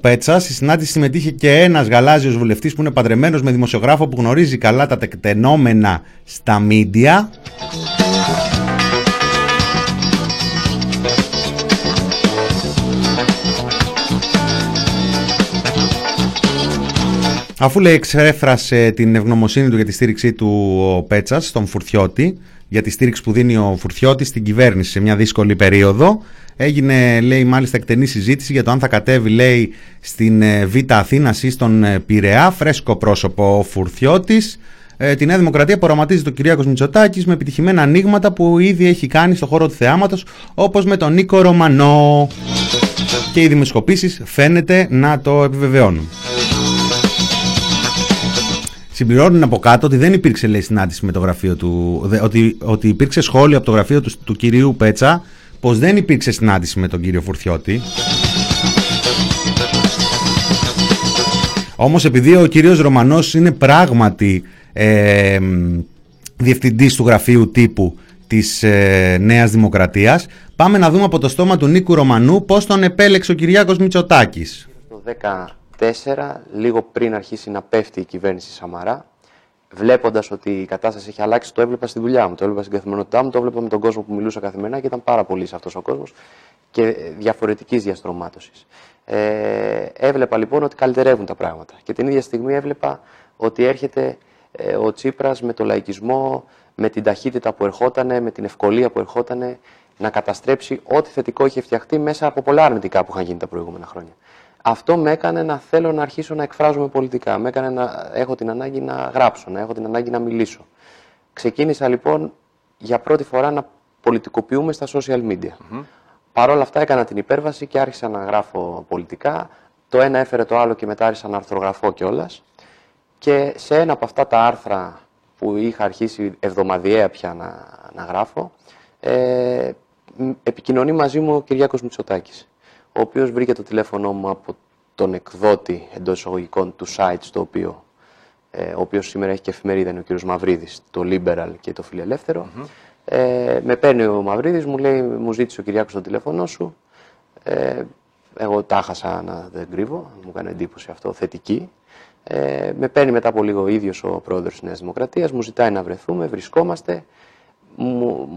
Πέτσας. Στη συνάντηση συμμετείχε και ένας γαλάζιος βουλευτής που είναι παντρεμένος με δημοσιογράφο που γνωρίζει καλά τα τεκτενόμενα στα μίντια. Αφού λέει εξέφρασε την ευγνωμοσύνη του για τη στήριξή του ο Πέτσας στον Φουρτιώτη, για τη στήριξη που δίνει ο Φουρτιώτης στην κυβέρνηση σε μια δύσκολη περίοδο, Έγινε, λέει, μάλιστα εκτενή συζήτηση για το αν θα κατέβει, λέει, στην ε, Β' Αθήνα ή στον ε, Πειραιά. Φρέσκο πρόσωπο ο Φουρθιώτης. Ε, τη Νέα Δημοκρατία προγραμματίζει το Κυριάκος Μητσοτάκης με επιτυχημένα ανοίγματα που ήδη έχει κάνει στο χώρο του θεάματος, όπως με τον Νίκο Ρωμανό. Και οι δημοσκοπήσεις φαίνεται να το επιβεβαιώνουν. Συμπληρώνουν από κάτω ότι δεν υπήρξε λέει, συνάντηση με το γραφείο του, ότι, ότι υπήρξε σχόλιο από το γραφείο του, του κυρίου Πέτσα πως δεν υπήρξε συνάντηση με τον κύριο Φουρτιώτη. Όμως επειδή ο κύριος Ρωμανός είναι πράγματι ε, διευθυντής του γραφείου τύπου της ε, Νέας Δημοκρατίας, πάμε να δούμε από το στόμα του Νίκου Ρωμανού πώς τον επέλεξε ο Κυριάκος Μητσοτάκης. Το 2014, λίγο πριν αρχίσει να πέφτει η κυβέρνηση Σαμαρά, βλέποντας ότι η κατάσταση έχει αλλάξει, το έβλεπα στη δουλειά μου, το έβλεπα στην καθημερινότητά μου, το έβλεπα με τον κόσμο που μιλούσα καθημερινά και ήταν πάρα πολύ σε αυτός ο κόσμος και διαφορετικής διαστρωμάτωσης. Ε, έβλεπα λοιπόν ότι καλυτερεύουν τα πράγματα. Και την ίδια στιγμή έβλεπα ότι έρχεται ε, ο Τσίπρας με το λαϊκισμό, με την ταχύτητα που ερχόταν, με την ευκολία που ερχόταν να καταστρέψει ό,τι θετικό είχε φτιαχτεί μέσα από πολλά αρνητικά που είχαν γίνει τα προηγούμενα χρόνια αυτό με έκανε να θέλω να αρχίσω να εκφράζομαι πολιτικά. Με έκανε να έχω την ανάγκη να γράψω, να έχω την ανάγκη να μιλήσω. Ξεκίνησα λοιπόν για πρώτη φορά να πολιτικοποιούμε στα social media. Παρ' όλα αυτά έκανα την υπέρβαση και άρχισα να γράφω πολιτικά. Το ένα έφερε το άλλο και μετά άρχισα να αρθρογραφώ κιόλας. Και σε ένα από αυτά τα άρθρα που είχα αρχίσει εβδομαδιαία πια να, να γράφω, ε, επικοινωνεί μαζί μου ο Κυριάκος Μητσοτάκης, ο οποίος βρήκε το τηλέφωνο μου από τον εκδότη εντός εισαγωγικών του site στο οποίο ε, ο οποίος σήμερα έχει και εφημερίδα, είναι ο κύριος Μαυρίδης, το Liberal και το Φιλελεύθερο. Ε, με παίρνει ο Μαυρίδης, μου λέει, μου ζήτησε ο Κυριάκος το τηλέφωνό σου. Ε, εγώ τα χάσα να δεν κρύβω, μου έκανε εντύπωση αυτό, θετική. Ε, με παίρνει μετά από λίγο ο ίδιος ο πρόεδρος της Νέας Δημοκρατίας, μου ζητάει να βρεθούμε, βρισκόμαστε. Μου,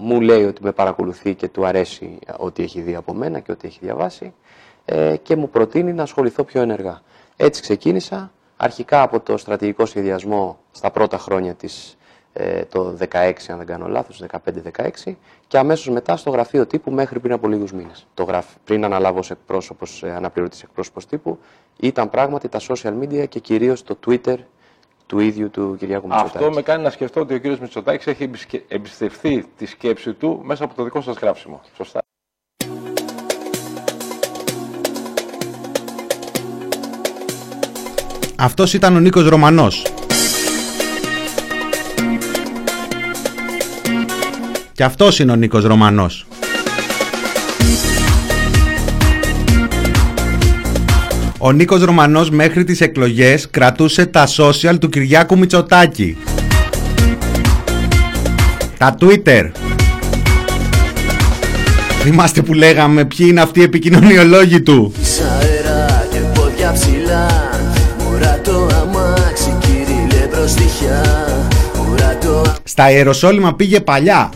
μου λέει ότι με παρακολουθεί και του αρέσει ό,τι έχει δει από μένα και ό,τι έχει διαβάσει ε, και μου προτείνει να ασχοληθώ πιο ενεργά. Έτσι ξεκίνησα, αρχικά από το στρατηγικό σχεδιασμό στα πρώτα χρόνια της ε, το 16, αν δεν κάνω λάθος, 15-16 και αμέσως μετά στο γραφείο τύπου μέχρι πριν από λίγους μήνες. Το γραφ... Πριν αναλάβω ως εκπρόσωπος, ε, αναπληρωτής εκπρόσωπος τύπου, ήταν πράγματι τα social media και κυρίως το Twitter του ίδιου του Κυριάκου Μητσοτάκη. Αυτό με κάνει να σκεφτώ ότι ο κύριος Μητσοτάκης έχει εμπιστευτεί τη σκέψη του μέσα από το δικό σας γράψιμο. Σωστά. Αυτός ήταν ο Νίκος Ρωμανός. Και αυτός είναι ο Νίκος Ρωμανός. Ο Νίκος Ρωμανός μέχρι τις εκλογές κρατούσε τα social του Κυριάκου Μητσοτάκη. Τα Twitter. Θυμάστε που λέγαμε ποιοι είναι αυτοί οι επικοινωνιολόγοι του. Στα Ιεροσόλυμα πήγε παλιά.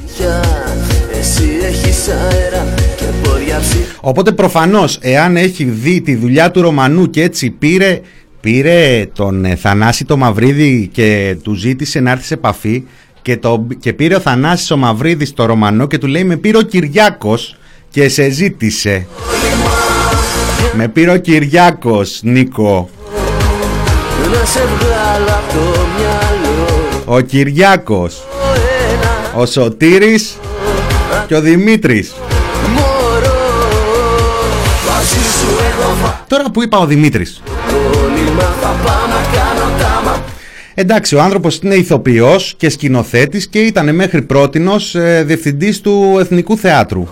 Οπότε προφανώς εάν έχει δει τη δουλειά του Ρωμανού και έτσι πήρε, πήρε τον ε, Θανάση το Μαυρίδη και του ζήτησε να έρθει σε επαφή και, το, και πήρε ο Θανάσης ο Μαυρίδης το Ρωμανό και του λέει με πήρε ο Κυριάκος και σε ζήτησε. Με πήρε ο Κυριάκος Νίκο. Ο Κυριάκος Ο Σωτήρης Και ο Δημήτρης Τώρα που είπα ο Δημήτρης Εντάξει, ο άνθρωπος είναι ηθοποιός και σκηνοθέτης και ήταν μέχρι πρότινος ε, διευθυντής του Εθνικού Θεάτρου.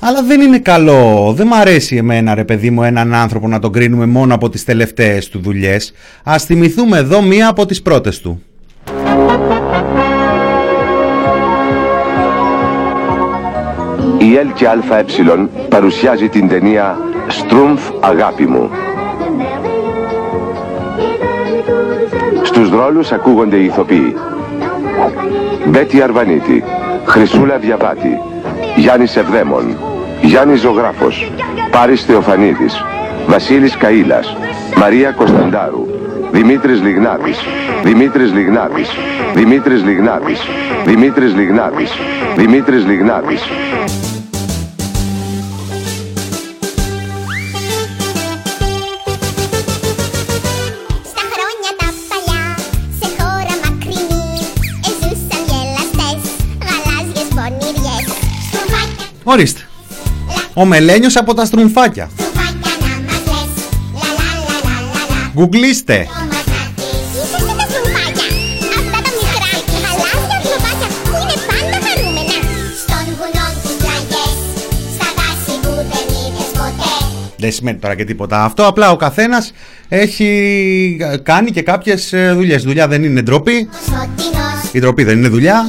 Αλλά δεν είναι καλό, δεν μ' αρέσει εμένα ρε παιδί μου έναν άνθρωπο να τον κρίνουμε μόνο από τις τελευταίες του δουλειές. Ας θυμηθούμε εδώ μία από τις πρώτες του. Η ΕΛ και ΑΕ παρουσιάζει την ταινία «Στρούμφ αγάπη μου». Στους ρόλους ακούγονται οι ηθοποιοί. Μπέτη Αρβανίτη, Χρυσούλα Διαβάτη, Γιάννης Ευδέμον, Γιάννης Ζωγράφος, Πάρης Θεοφανίδης, Βασίλης Καΐλας, Μαρία Κωνσταντάρου, Δημήτρης Λιγνάδης, Δημήτρης Λιγνάδης, Δημήτρης Λιγνάδης, Δημήτρης Λιγνάδης, Δημήτρης Λιγνάδης. Ορίστε. Ο Μελένιος από τα στρουμφάκια. Γκουγκλίστε. Δεν σημαίνει τώρα και τίποτα αυτό. Απλά ο καθένας έχει κάνει και κάποιες δουλειές. Δουλειά δεν είναι ντροπή. Η ντροπή δεν είναι δουλειά.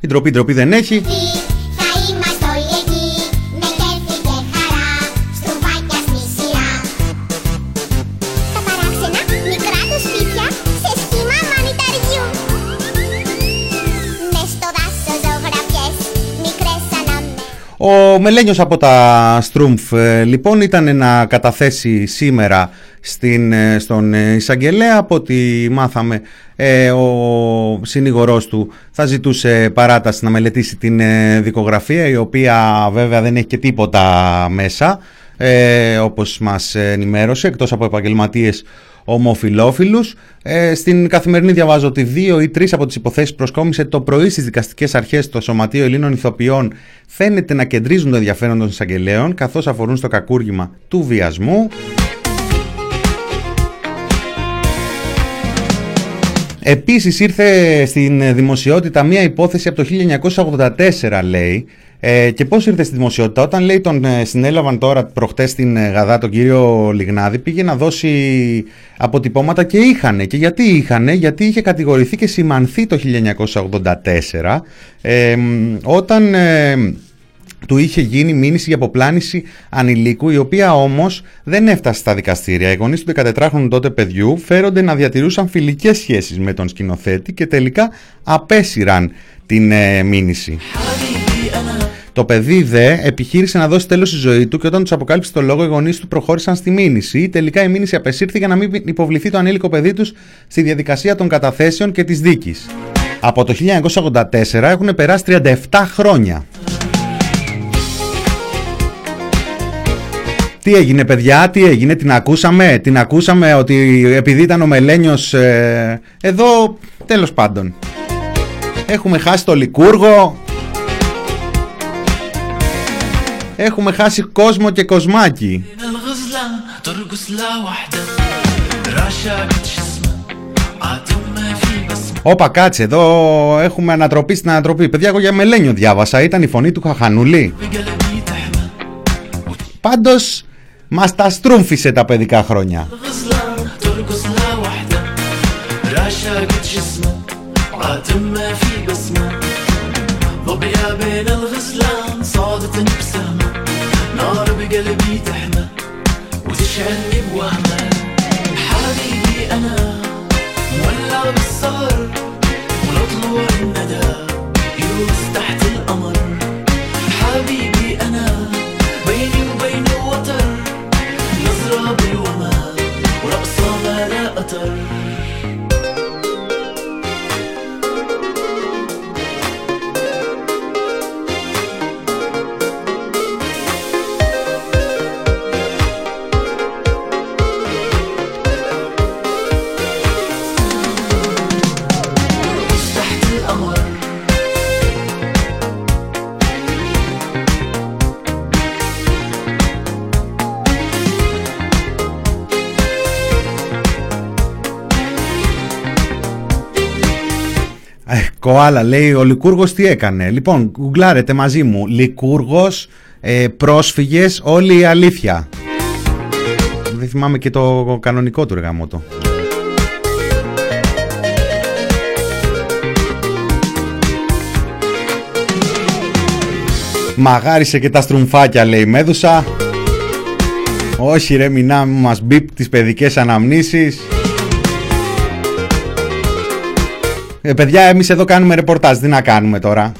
Η ντροπή ντροπή δεν έχει. Ο Μελένιος από τα Στρούμφ ε, λοιπόν ήταν να καταθέσει σήμερα στην, ε, στον εισαγγελέα. Από ό,τι μάθαμε ε, ο συνήγορός του θα ζητούσε παράταση να μελετήσει την δικογραφία η οποία βέβαια δεν έχει και τίποτα μέσα ε, όπως μας ενημέρωσε εκτός από επαγγελματίες ομοφιλόφιλους. Ε, στην καθημερινή διαβάζω ότι δύο ή τρεις από τις υποθέσεις προσκόμισε το πρωί στις δικαστικές αρχές το Σωματείο Ελλήνων Ηθοποιών φαίνεται να κεντρίζουν το ενδιαφέρον των εισαγγελέων καθώς αφορούν στο κακούργημα του βιασμού. Επίσης ήρθε στην δημοσιότητα μία υπόθεση από το 1984 λέει ε, και πώς ήρθε στη δημοσιότητα; Όταν λέει τον ε, συνέλαβαν τώρα προχτές στην ε, Γαδά τον κύριο Λιγνάδη πήγε να δώσει αποτυπώματα και είχανε και γιατί είχανε; Γιατί είχε κατηγορηθεί και σημανθεί το 1984 ε, όταν του είχε γίνει μήνυση για αποπλάνηση ανηλίκου, η οποία όμως δεν έφτασε στα δικαστήρια. Οι γονείς του 14χρονου τότε παιδιού φέρονται να διατηρούσαν φιλικές σχέσεις με τον σκηνοθέτη και τελικά απέσυραν την ε, μήνυση. Το παιδί δε επιχείρησε να δώσει τέλος στη ζωή του και όταν τους αποκάλυψε το λόγο, οι γονείς του προχώρησαν στη μήνυση. Τελικά η μήνυση απεσύρθηκε να μην υποβληθεί το ανήλικο παιδί τους στη διαδικασία των καταθέσεων και της δίκης. Από το 1984 έχουν περάσει 37 χρόνια. Τι έγινε παιδιά, τι έγινε, την ακούσαμε, την ακούσαμε ότι επειδή ήταν ο Μελένιος ε, εδώ, τέλος πάντων. Έχουμε χάσει το Λικούργο, έχουμε χάσει κόσμο και κοσμάκι. Όπα κάτσε εδώ έχουμε ανατροπή στην ανατροπή Παιδιά εγώ για Μελένιο διάβασα Ήταν η φωνή του Χαχανουλή Πάντως μας τα στρούμφισε τα παιδικά χρόνια. قلبي تحمى وتشعلني بوهمة. حبيبي أنا مولع بالسهر ونطلع الندى يروس تحت القمر. حبيبي أنا بيني وبينه وتر نظرة بالوما ورقصة ما لا قطر Κοάλα λέει ο Λικούργος τι έκανε; Λοιπόν, γκουγκλάρετε μαζί μου. Λικούργος, ε, πρόσφυγες, όλη η αλήθεια. Δεν θυμάμαι και το κανονικό του εργαμότο. Μαγάρισε και τα στρουμφάκια λέει Μέδουσα Όχι ρε μηνά μας μπίπ τις παιδικές αναμνήσεις Ε, παιδιά, εμείς εδώ κάνουμε ρεπορτάζ. Τι να κάνουμε τώρα;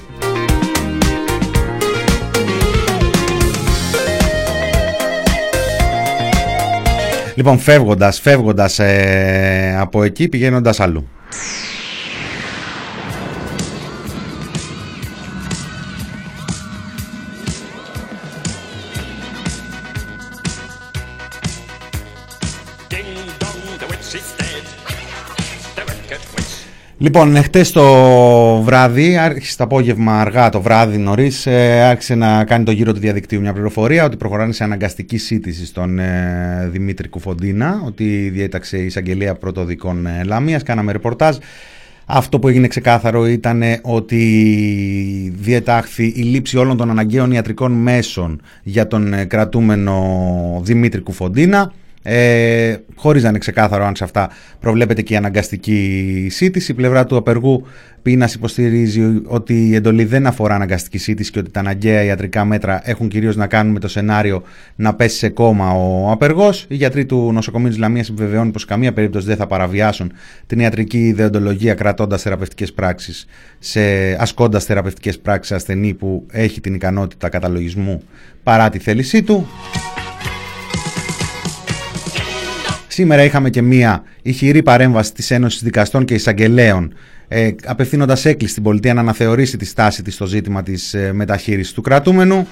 Λοιπόν, φεύγοντας, φεύγοντας ε, από εκεί, πηγαίνοντας αλλού. Λοιπόν, χτε το βράδυ, άρχισε το απόγευμα αργά το βράδυ νωρίς, ε, άρχισε να κάνει το γύρο του διαδικτύου μια πληροφορία ότι προχωράνε σε αναγκαστική σύντηση στον ε, Δημήτρη Κουφοντίνα, ότι διέταξε η εισαγγελία πρωτοδικών ε, Λαμίας. Κάναμε ρεπορτάζ. Αυτό που έγινε ξεκάθαρο ήταν ότι διετάχθη η λήψη όλων των αναγκαίων ιατρικών μέσων για τον ε, κρατούμενο Δημήτρη Κουφοντίνα. Ε, χωρίς να είναι ξεκάθαρο αν σε αυτά προβλέπεται και η αναγκαστική σύντηση. Η πλευρά του απεργού πείνας υποστηρίζει ότι η εντολή δεν αφορά αναγκαστική σύντηση και ότι τα αναγκαία ιατρικά μέτρα έχουν κυρίως να κάνουν με το σενάριο να πέσει σε κόμμα ο απεργός. Οι γιατροί του νοσοκομείου της Λαμίας επιβεβαιώνουν πως καμία περίπτωση δεν θα παραβιάσουν την ιατρική ιδεοντολογία κρατώντας θεραπευτικές πράξεις, ασκώντας θεραπευτικές πράξεις ασθενή που έχει την ικανότητα καταλογισμού παρά τη θέλησή του. Σήμερα είχαμε και μία ηχηρή παρέμβαση της Ένωσης Δικαστών και Εισαγγελέων ε, απευθύνοντας έκκληση στην πολιτεία να αναθεωρήσει τη στάση της στο ζήτημα της ε, μεταχείρισης του κρατούμενου.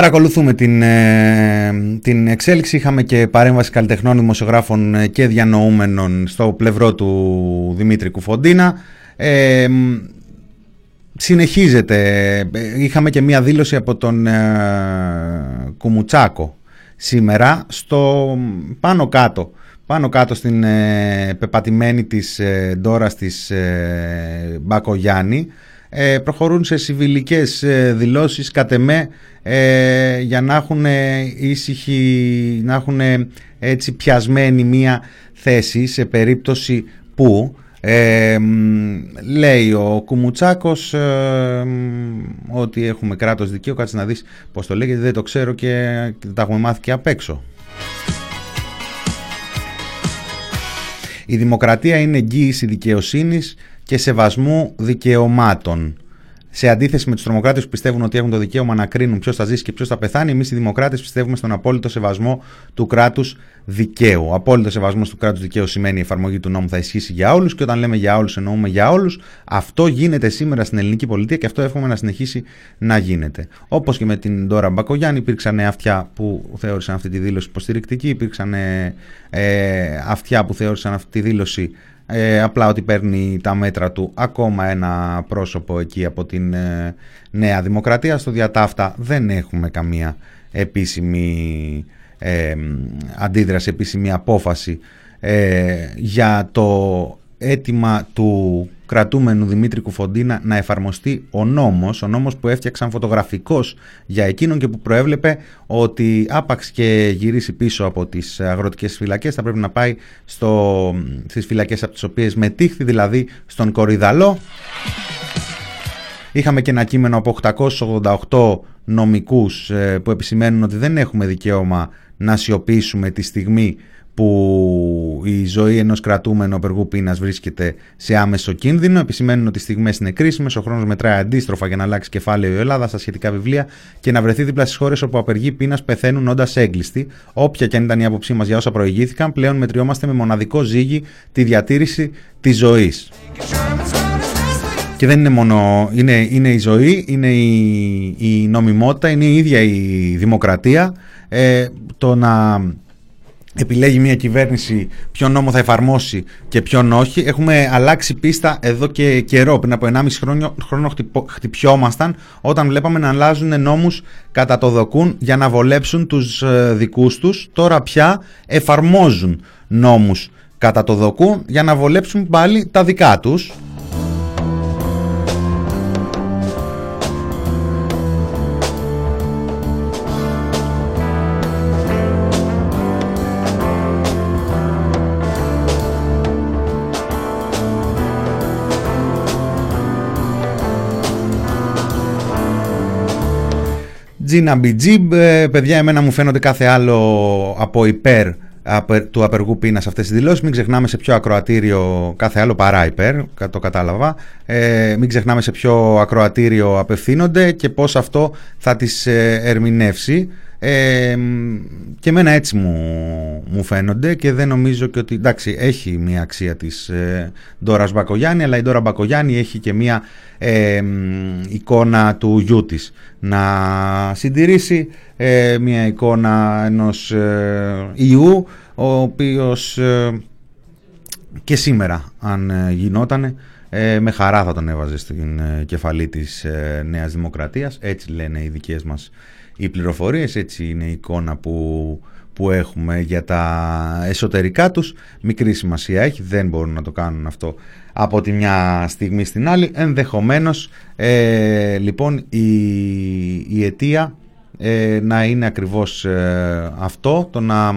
Παρακολουθούμε την, ε, την εξέλιξη. Είχαμε και παρέμβαση καλλιτεχνών, δημοσιογράφων ε, και διανοούμενων στο πλευρό του Δημήτρη Κουφοντίνα. Ε, συνεχίζεται. Ε, είχαμε και μία δήλωση από τον Κουμουτσάκο σήμερα στο πάνω κάτω πάνω κάτω στην ε, πεπατημένη της ε, ντόρας της ε, Μπακογιάννη ε, προχωρούν σε συμβιλικές ε, δηλώσεις κατ' εμέ ε, για να έχουν ήσυχη, να έχουν έτσι πιασμένη μία θέση σε περίπτωση που λέει ο Κουμουτσάκος ότι έχουμε κράτος δικαίου κάτσε να δεις πως το λέγεται δεν το ξέρω και τα έχουμε μάθει και απ' έξω. Η δημοκρατία είναι εγγύηση δικαιοσύνης και σεβασμού δικαιωμάτων. Σε αντίθεση με τους τρομοκράτες που πιστεύουν ότι έχουν το δικαίωμα να κρίνουν ποιος θα ζήσει και ποιος θα πεθάνει, εμείς οι δημοκράτες πιστεύουμε στον απόλυτο σεβασμό του κράτους δικαίου. Ο απόλυτο σεβασμός του κράτους δικαίου σημαίνει η εφαρμογή του νόμου θα ισχύσει για όλους και όταν λέμε για όλους εννοούμε για όλους. Αυτό γίνεται σήμερα στην ελληνική πολιτεία και αυτό εύχομαι να συνεχίσει να γίνεται. Όπως και με την Ντόρα Μπακογιάννη, υπήρξαν αυτιά που θεώρησαν αυτή τη δήλωση υποστηρικτική, υπήρξαν ε, αυτιά που θεώρησαν αυτή τη δήλωση ε, απλά ότι παίρνει τα μέτρα του ακόμα ένα πρόσωπο εκεί από την ε, Νέα Δημοκρατία. Στο διατάφτα δεν έχουμε καμία επίσημη ε, αντίδραση, επίσημη απόφαση ε, για το αίτημα του κρατούμενου Δημήτρη Κουφοντίνα να εφαρμοστεί ο νόμος, ο νόμος που έφτιαξαν φωτογραφικός για εκείνον και που προέβλεπε ότι άπαξ και γυρίσει πίσω από τις αγροτικές φυλακές θα πρέπει να πάει στο, στις φυλακές από τις οποίες μετήχθη, δηλαδή στον Κορυδαλό. Είχαμε και ένα κείμενο από 888 νομικούς ε, που επισημαίνουν ότι δεν έχουμε δικαίωμα να σιωπήσουμε τη στιγμή που η ζωή ενός κρατούμενου απεργού πείνας βρίσκεται σε άμεσο κίνδυνο. Επισημαίνουν ότι οι στιγμές είναι κρίσιμες, ο χρόνος μετράει αντίστροφα για να αλλάξει κεφάλαιο η Ελλάδα στα σχετικά βιβλία και να βρεθεί δίπλα στις χώρες όπου απεργοί πείνας πεθαίνουν όντας έγκλειστοι. Όποια και αν ήταν η άποψή μας για όσα προηγήθηκαν, πλέον μετριόμαστε με μοναδικό ζύγι τη διατήρηση της ζωής. Και δεν είναι μόνο, είναι, είναι η ζωή, είναι η, η νομιμότητα, είναι η ίδια η δημοκρατία. Ε, το να επιλέγει μια κυβέρνηση ποιο νόμο θα εφαρμόσει και ποιον όχι. Έχουμε αλλάξει πίστα εδώ και καιρό. Πριν από 1,5 χρόνο, χρόνο χτυπιόμασταν όταν βλέπαμε να αλλάζουν νόμους κατά το δοκούν για να βολέψουν τους ε, δικούς τους. Τώρα πια εφαρμόζουν νόμους κατά το δοκούν για να βολέψουν πάλι τα δικά τους. Τζίνα Μπιτζίμπ, ε, παιδιά, εμένα μου φαίνονται κάθε άλλο από υπέρ του απεργού πείνας σε αυτές τις δηλώσεις. Μην ξεχνάμε σε ποιο ακροατήριο, κάθε άλλο παρά υπέρ, το κατάλαβα. Ε, μην ξεχνάμε σε ποιο ακροατήριο απευθύνονται και πώς αυτό θα τις ε, ερμηνεύσει. Ε, και εμένα έτσι μου, μου φαίνονται και δεν νομίζω και ότι εντάξει έχει μια αξία της ε, Ντόρας Μπακογιάννη αλλά η Ντόρα Μπακογιάννη έχει και μια ε, εικόνα του γιού της να συντηρήσει ε, μια εικόνα ενός ε, ιού ο οποίος και σήμερα αν γινότανε με χαρά θα τον έβαζε στην κεφαλή της Νέας Δημοκρατίας. Έτσι λένε οι δικές μας οι πληροφορίες, έτσι είναι η εικόνα που, που έχουμε για τα εσωτερικά τους. Μικρή σημασία έχει, δεν μπορούν να το κάνουν αυτό από τη μια στιγμή στην άλλη. Ενδεχομένως, ε, λοιπόν, η, η αιτία ε, να είναι ακριβώς ε, αυτό, το να,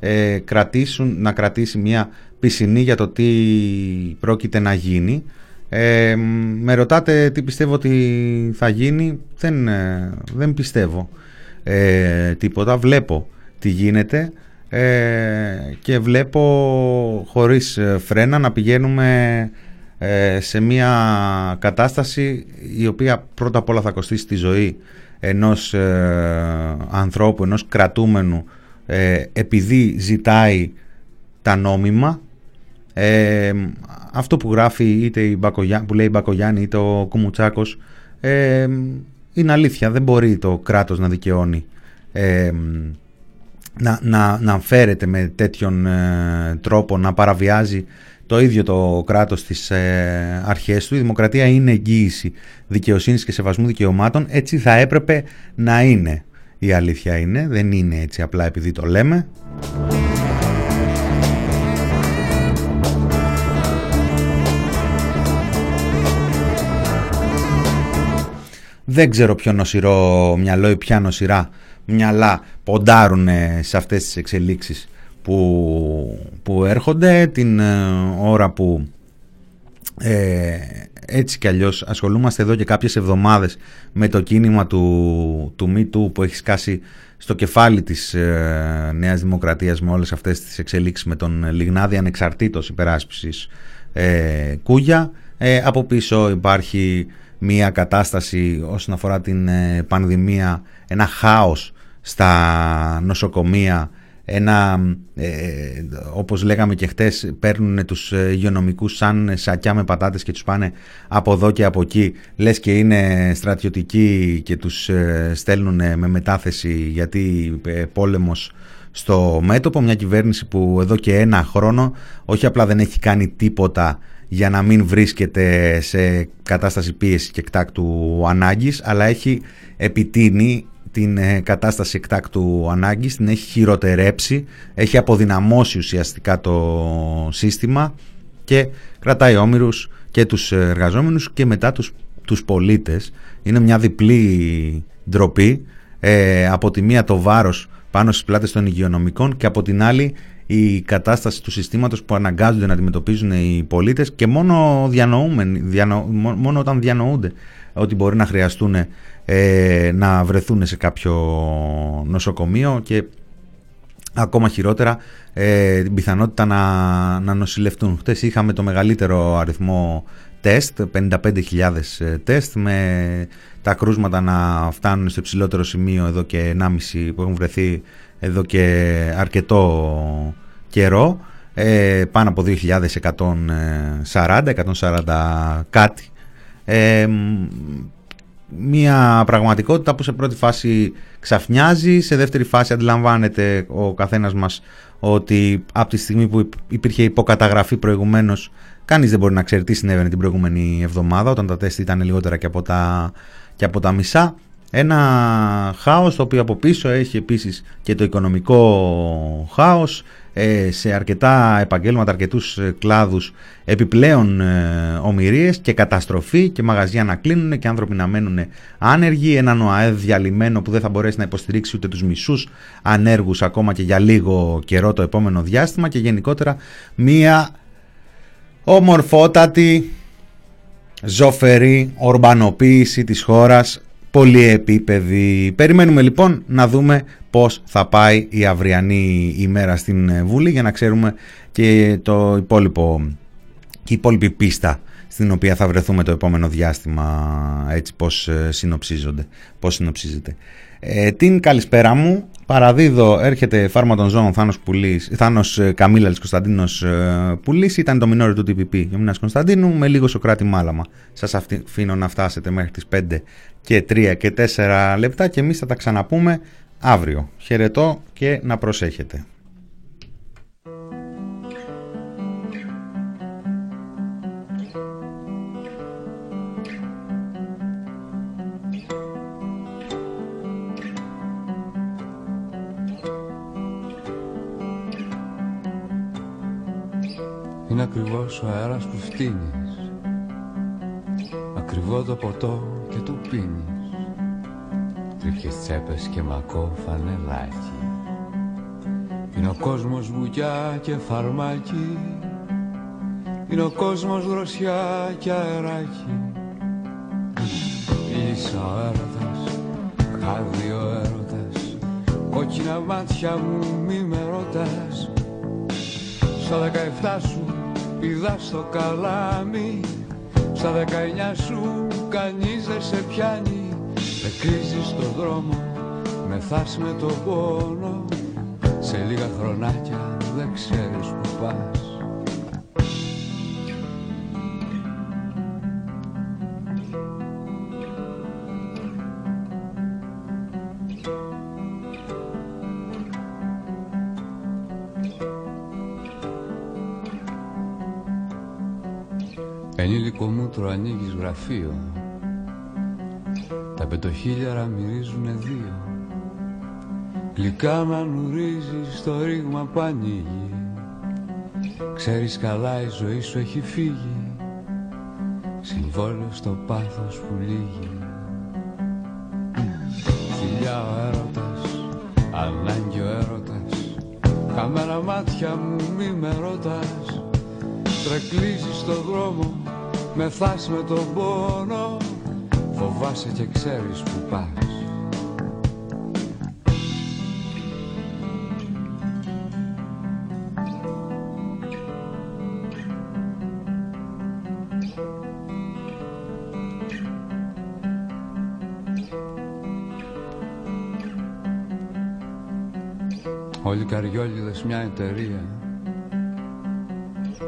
ε, κρατήσουν, να κρατήσει μια πισινή για το τι πρόκειται να γίνει. Ε, με ρωτάτε τι πιστεύω ότι θα γίνει. Δεν, ε, δεν πιστεύω ε, τίποτα. Βλέπω τι γίνεται ε, και βλέπω χωρίς φρένα να πηγαίνουμε σε μια κατάσταση η οποία πρώτα απ' όλα θα κοστίσει τη ζωή ενός ανθρώπου, ενός κρατούμενου επειδή ζητάει τα νόμιμα ε, αυτό που γράφει είτε η Μπακογιά, που λέει η Μπακογιάννη είτε ο Κουμουτσάκος ε, Είναι αλήθεια, δεν μπορεί το κράτος να δικαιώνει ε, να, να, να φέρεται με τέτοιον ε, τρόπο να παραβιάζει το ίδιο το κράτος τις ε, αρχές του. Η δημοκρατία είναι εγγύηση δικαιοσύνης και σεβασμού δικαιωμάτων. Έτσι θα έπρεπε να είναι. Η αλήθεια είναι, δεν είναι έτσι απλά επειδή το λέμε. Δεν ξέρω ποιο νοσηρό μυαλό ή ποια νοσηρά μυαλά ποντάρουν σε αυτές τις εξελίξεις που, που έρχονται την ε, ώρα που ε, έτσι κι αλλιώς ασχολούμαστε εδώ και κάποιες εβδομάδες με το κίνημα του, του MeToo που έχει σκάσει στο κεφάλι της ε, Νέας Δημοκρατίας με όλες αυτές τις εξελίξεις με τον Λιγνάδη ανεξαρτήτως υπεράσπισης ε, Κούγια. Ε, από πίσω υπάρχει μια κατάσταση όσον αφορά την ε, πανδημία, ένα χάος στα νοσοκομεία ένα, ε, όπως λέγαμε και χτες, παίρνουν τους υγειονομικούς σαν σακιά με πατάτες και τους πάνε από εδώ και από εκεί, λες και είναι στρατιωτικοί και τους ε, στέλνουν με μετάθεση γιατί ε, πόλεμος στο μέτωπο, μια κυβέρνηση που εδώ και ένα χρόνο όχι απλά δεν έχει κάνει τίποτα για να μην βρίσκεται σε κατάσταση πίεσης και εκτάκτου ανάγκης, αλλά έχει επιτείνει την ε, κατάσταση εκτάκτου ανάγκης, την έχει χειροτερέψει, έχει αποδυναμώσει ουσιαστικά το σύστημα και κρατάει όμοιρους και τους εργαζόμενους και μετά τους, τους πολίτες. Είναι μια διπλή ντροπή, ε, από τη μία το βάρος πάνω στις πλάτες των υγειονομικών και από την άλλη η κατάσταση του συστήματος που αναγκάζονται να αντιμετωπίζουν οι πολίτες και μόνο, διανο, μόνο όταν διανοούνται ότι μπορεί να χρειαστούν ε, να βρεθούν σε κάποιο νοσοκομείο και ακόμα χειρότερα ε, την πιθανότητα να, να νοσηλευτούν. Χτες είχαμε το μεγαλύτερο αριθμό τεστ, 55.000 ε, τεστ με τα κρούσματα να φτάνουν στο υψηλότερο σημείο εδώ και 1,5 που έχουν βρεθεί εδώ και αρκετό καιρό. Ε, πάνω από 2.140, 140 κάτι. Ε, μια πραγματικότητα που σε πρώτη φάση ξαφνιάζει, σε δεύτερη φάση αντιλαμβάνεται ο καθένας μας ότι από τη στιγμή που υπήρχε υποκαταγραφή προηγουμένως κανείς δεν μπορεί να ξέρει τι συνέβαινε την προηγούμενη εβδομάδα όταν τα τεστ ήταν λιγότερα και από τα, και από τα μισά. Ένα χάος το οποίο από πίσω έχει επίσης και το οικονομικό χάος. Ε, σε αρκετά επαγγέλματα, αρκετούς ε, κλάδους επιπλέον ε, ομοιρίες και καταστροφή και μαγαζιά να κλείνουν και άνθρωποι να μένουν άνεργοι, έναν ΟΑΕ διαλυμένο που δεν θα μπορέσει να υποστηρίξει ούτε τους μισούς ανέργους ακόμα και για λίγο καιρό το επόμενο διάστημα. Και γενικότερα μία ομορφότατη ζωφερή ορμπανοποίηση της χώρας πολυεπίπεδη. Περιμένουμε λοιπόν να δούμε πώς θα πάει η αυριανή ημέρα στην Βουλή για να ξέρουμε και το υπόλοιπο και η υπόλοιπη πίστα στην οποία θα βρεθούμε το επόμενο διάστημα έτσι πώς ε, συνοψίζονται, πώς συνοψίζεται. Ε, την καλησπέρα μου παραδίδω, έρχεται φάρμα των ζώων Θάνος, Πουλής, Θάνος ε, Καμίλαλης Κωνσταντίνος ε, Πουλής, ήταν το μινόριο του TPP Γιώμηνας Κωνσταντίνου με λίγο Σοκράτη Μάλαμα. Σας αφήνω να φτάσετε μέχρι τις 5 και 3 και 4 λεπτά και εμείς θα τα ξαναπούμε αύριο. Χαιρετώ και να προσέχετε. Είναι ακριβώς ο αέρας που φτύνεις. Ακριβό το ποτό και το πίνεις. Τρίχες τσέπες και μακό φανελάκι. Είναι ο κόσμος βουκιά και φαρμάκι. Είναι ο κόσμος δροσιά και αεράκι. Ίσα ο έρωτας, χάδι ο έρωτας. Κόκκινα μάτια μου μη με ρωτάς. Στα δεκαεφτά σου πηδά στο καλάμι Στα δεκαεννιά σου κανείς δεν σε πιάνει. Με κρίζεις στο δρόμο, με θας με το πόνο Σε λίγα χρονάκια δεν ξέρεις που πας Ενήλικο μούτρο ανοίγεις γραφείο. Τα πεντοχίλιαρα μυρίζουνε δύο. Γλυκά μανουρίζεις το ρήγμα που ανοίγει. Ξέρεις καλά η ζωή σου έχει φύγει. Συμβόλαιο στο πάθος που λύγει. Φιλιά ο έρωτας, ανάγκη ο έρωτας. Καμένα μάτια μου μη με ρωτάς. Τρεκλίζεις στο δρόμο, μεθάς με τον πόνο Φοβάσαι και ξέρεις που πας. Όλοι καριόλιδες μια εταιρεία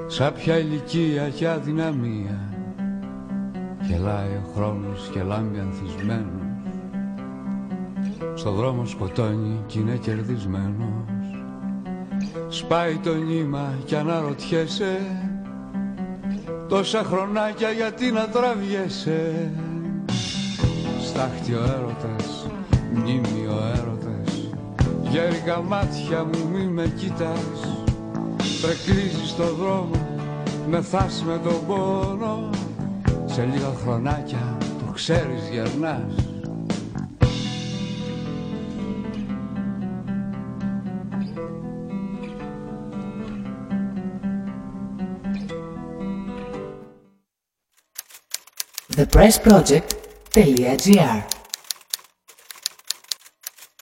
Σ' ποια ηλικία και αδυναμία Γελάει ο χρόνος και λάμπει ανθισμένος. Στο δρόμο σκοτώνει κι είναι κερδισμένος. Σπάει το νήμα κι αναρωτιέσαι Τόσα χρονάκια γιατί να τραβιέσαι. Στάχτη ο έρωτας, μνήμη ο έρωτας Γέρικα μάτια μου μη με κοίτας Τρεκλίζεις το δρόμο, μεθάς με τον πόνο Σε λίγα χρονάκια το ξέρεις γερνάς. Thepressproject.gr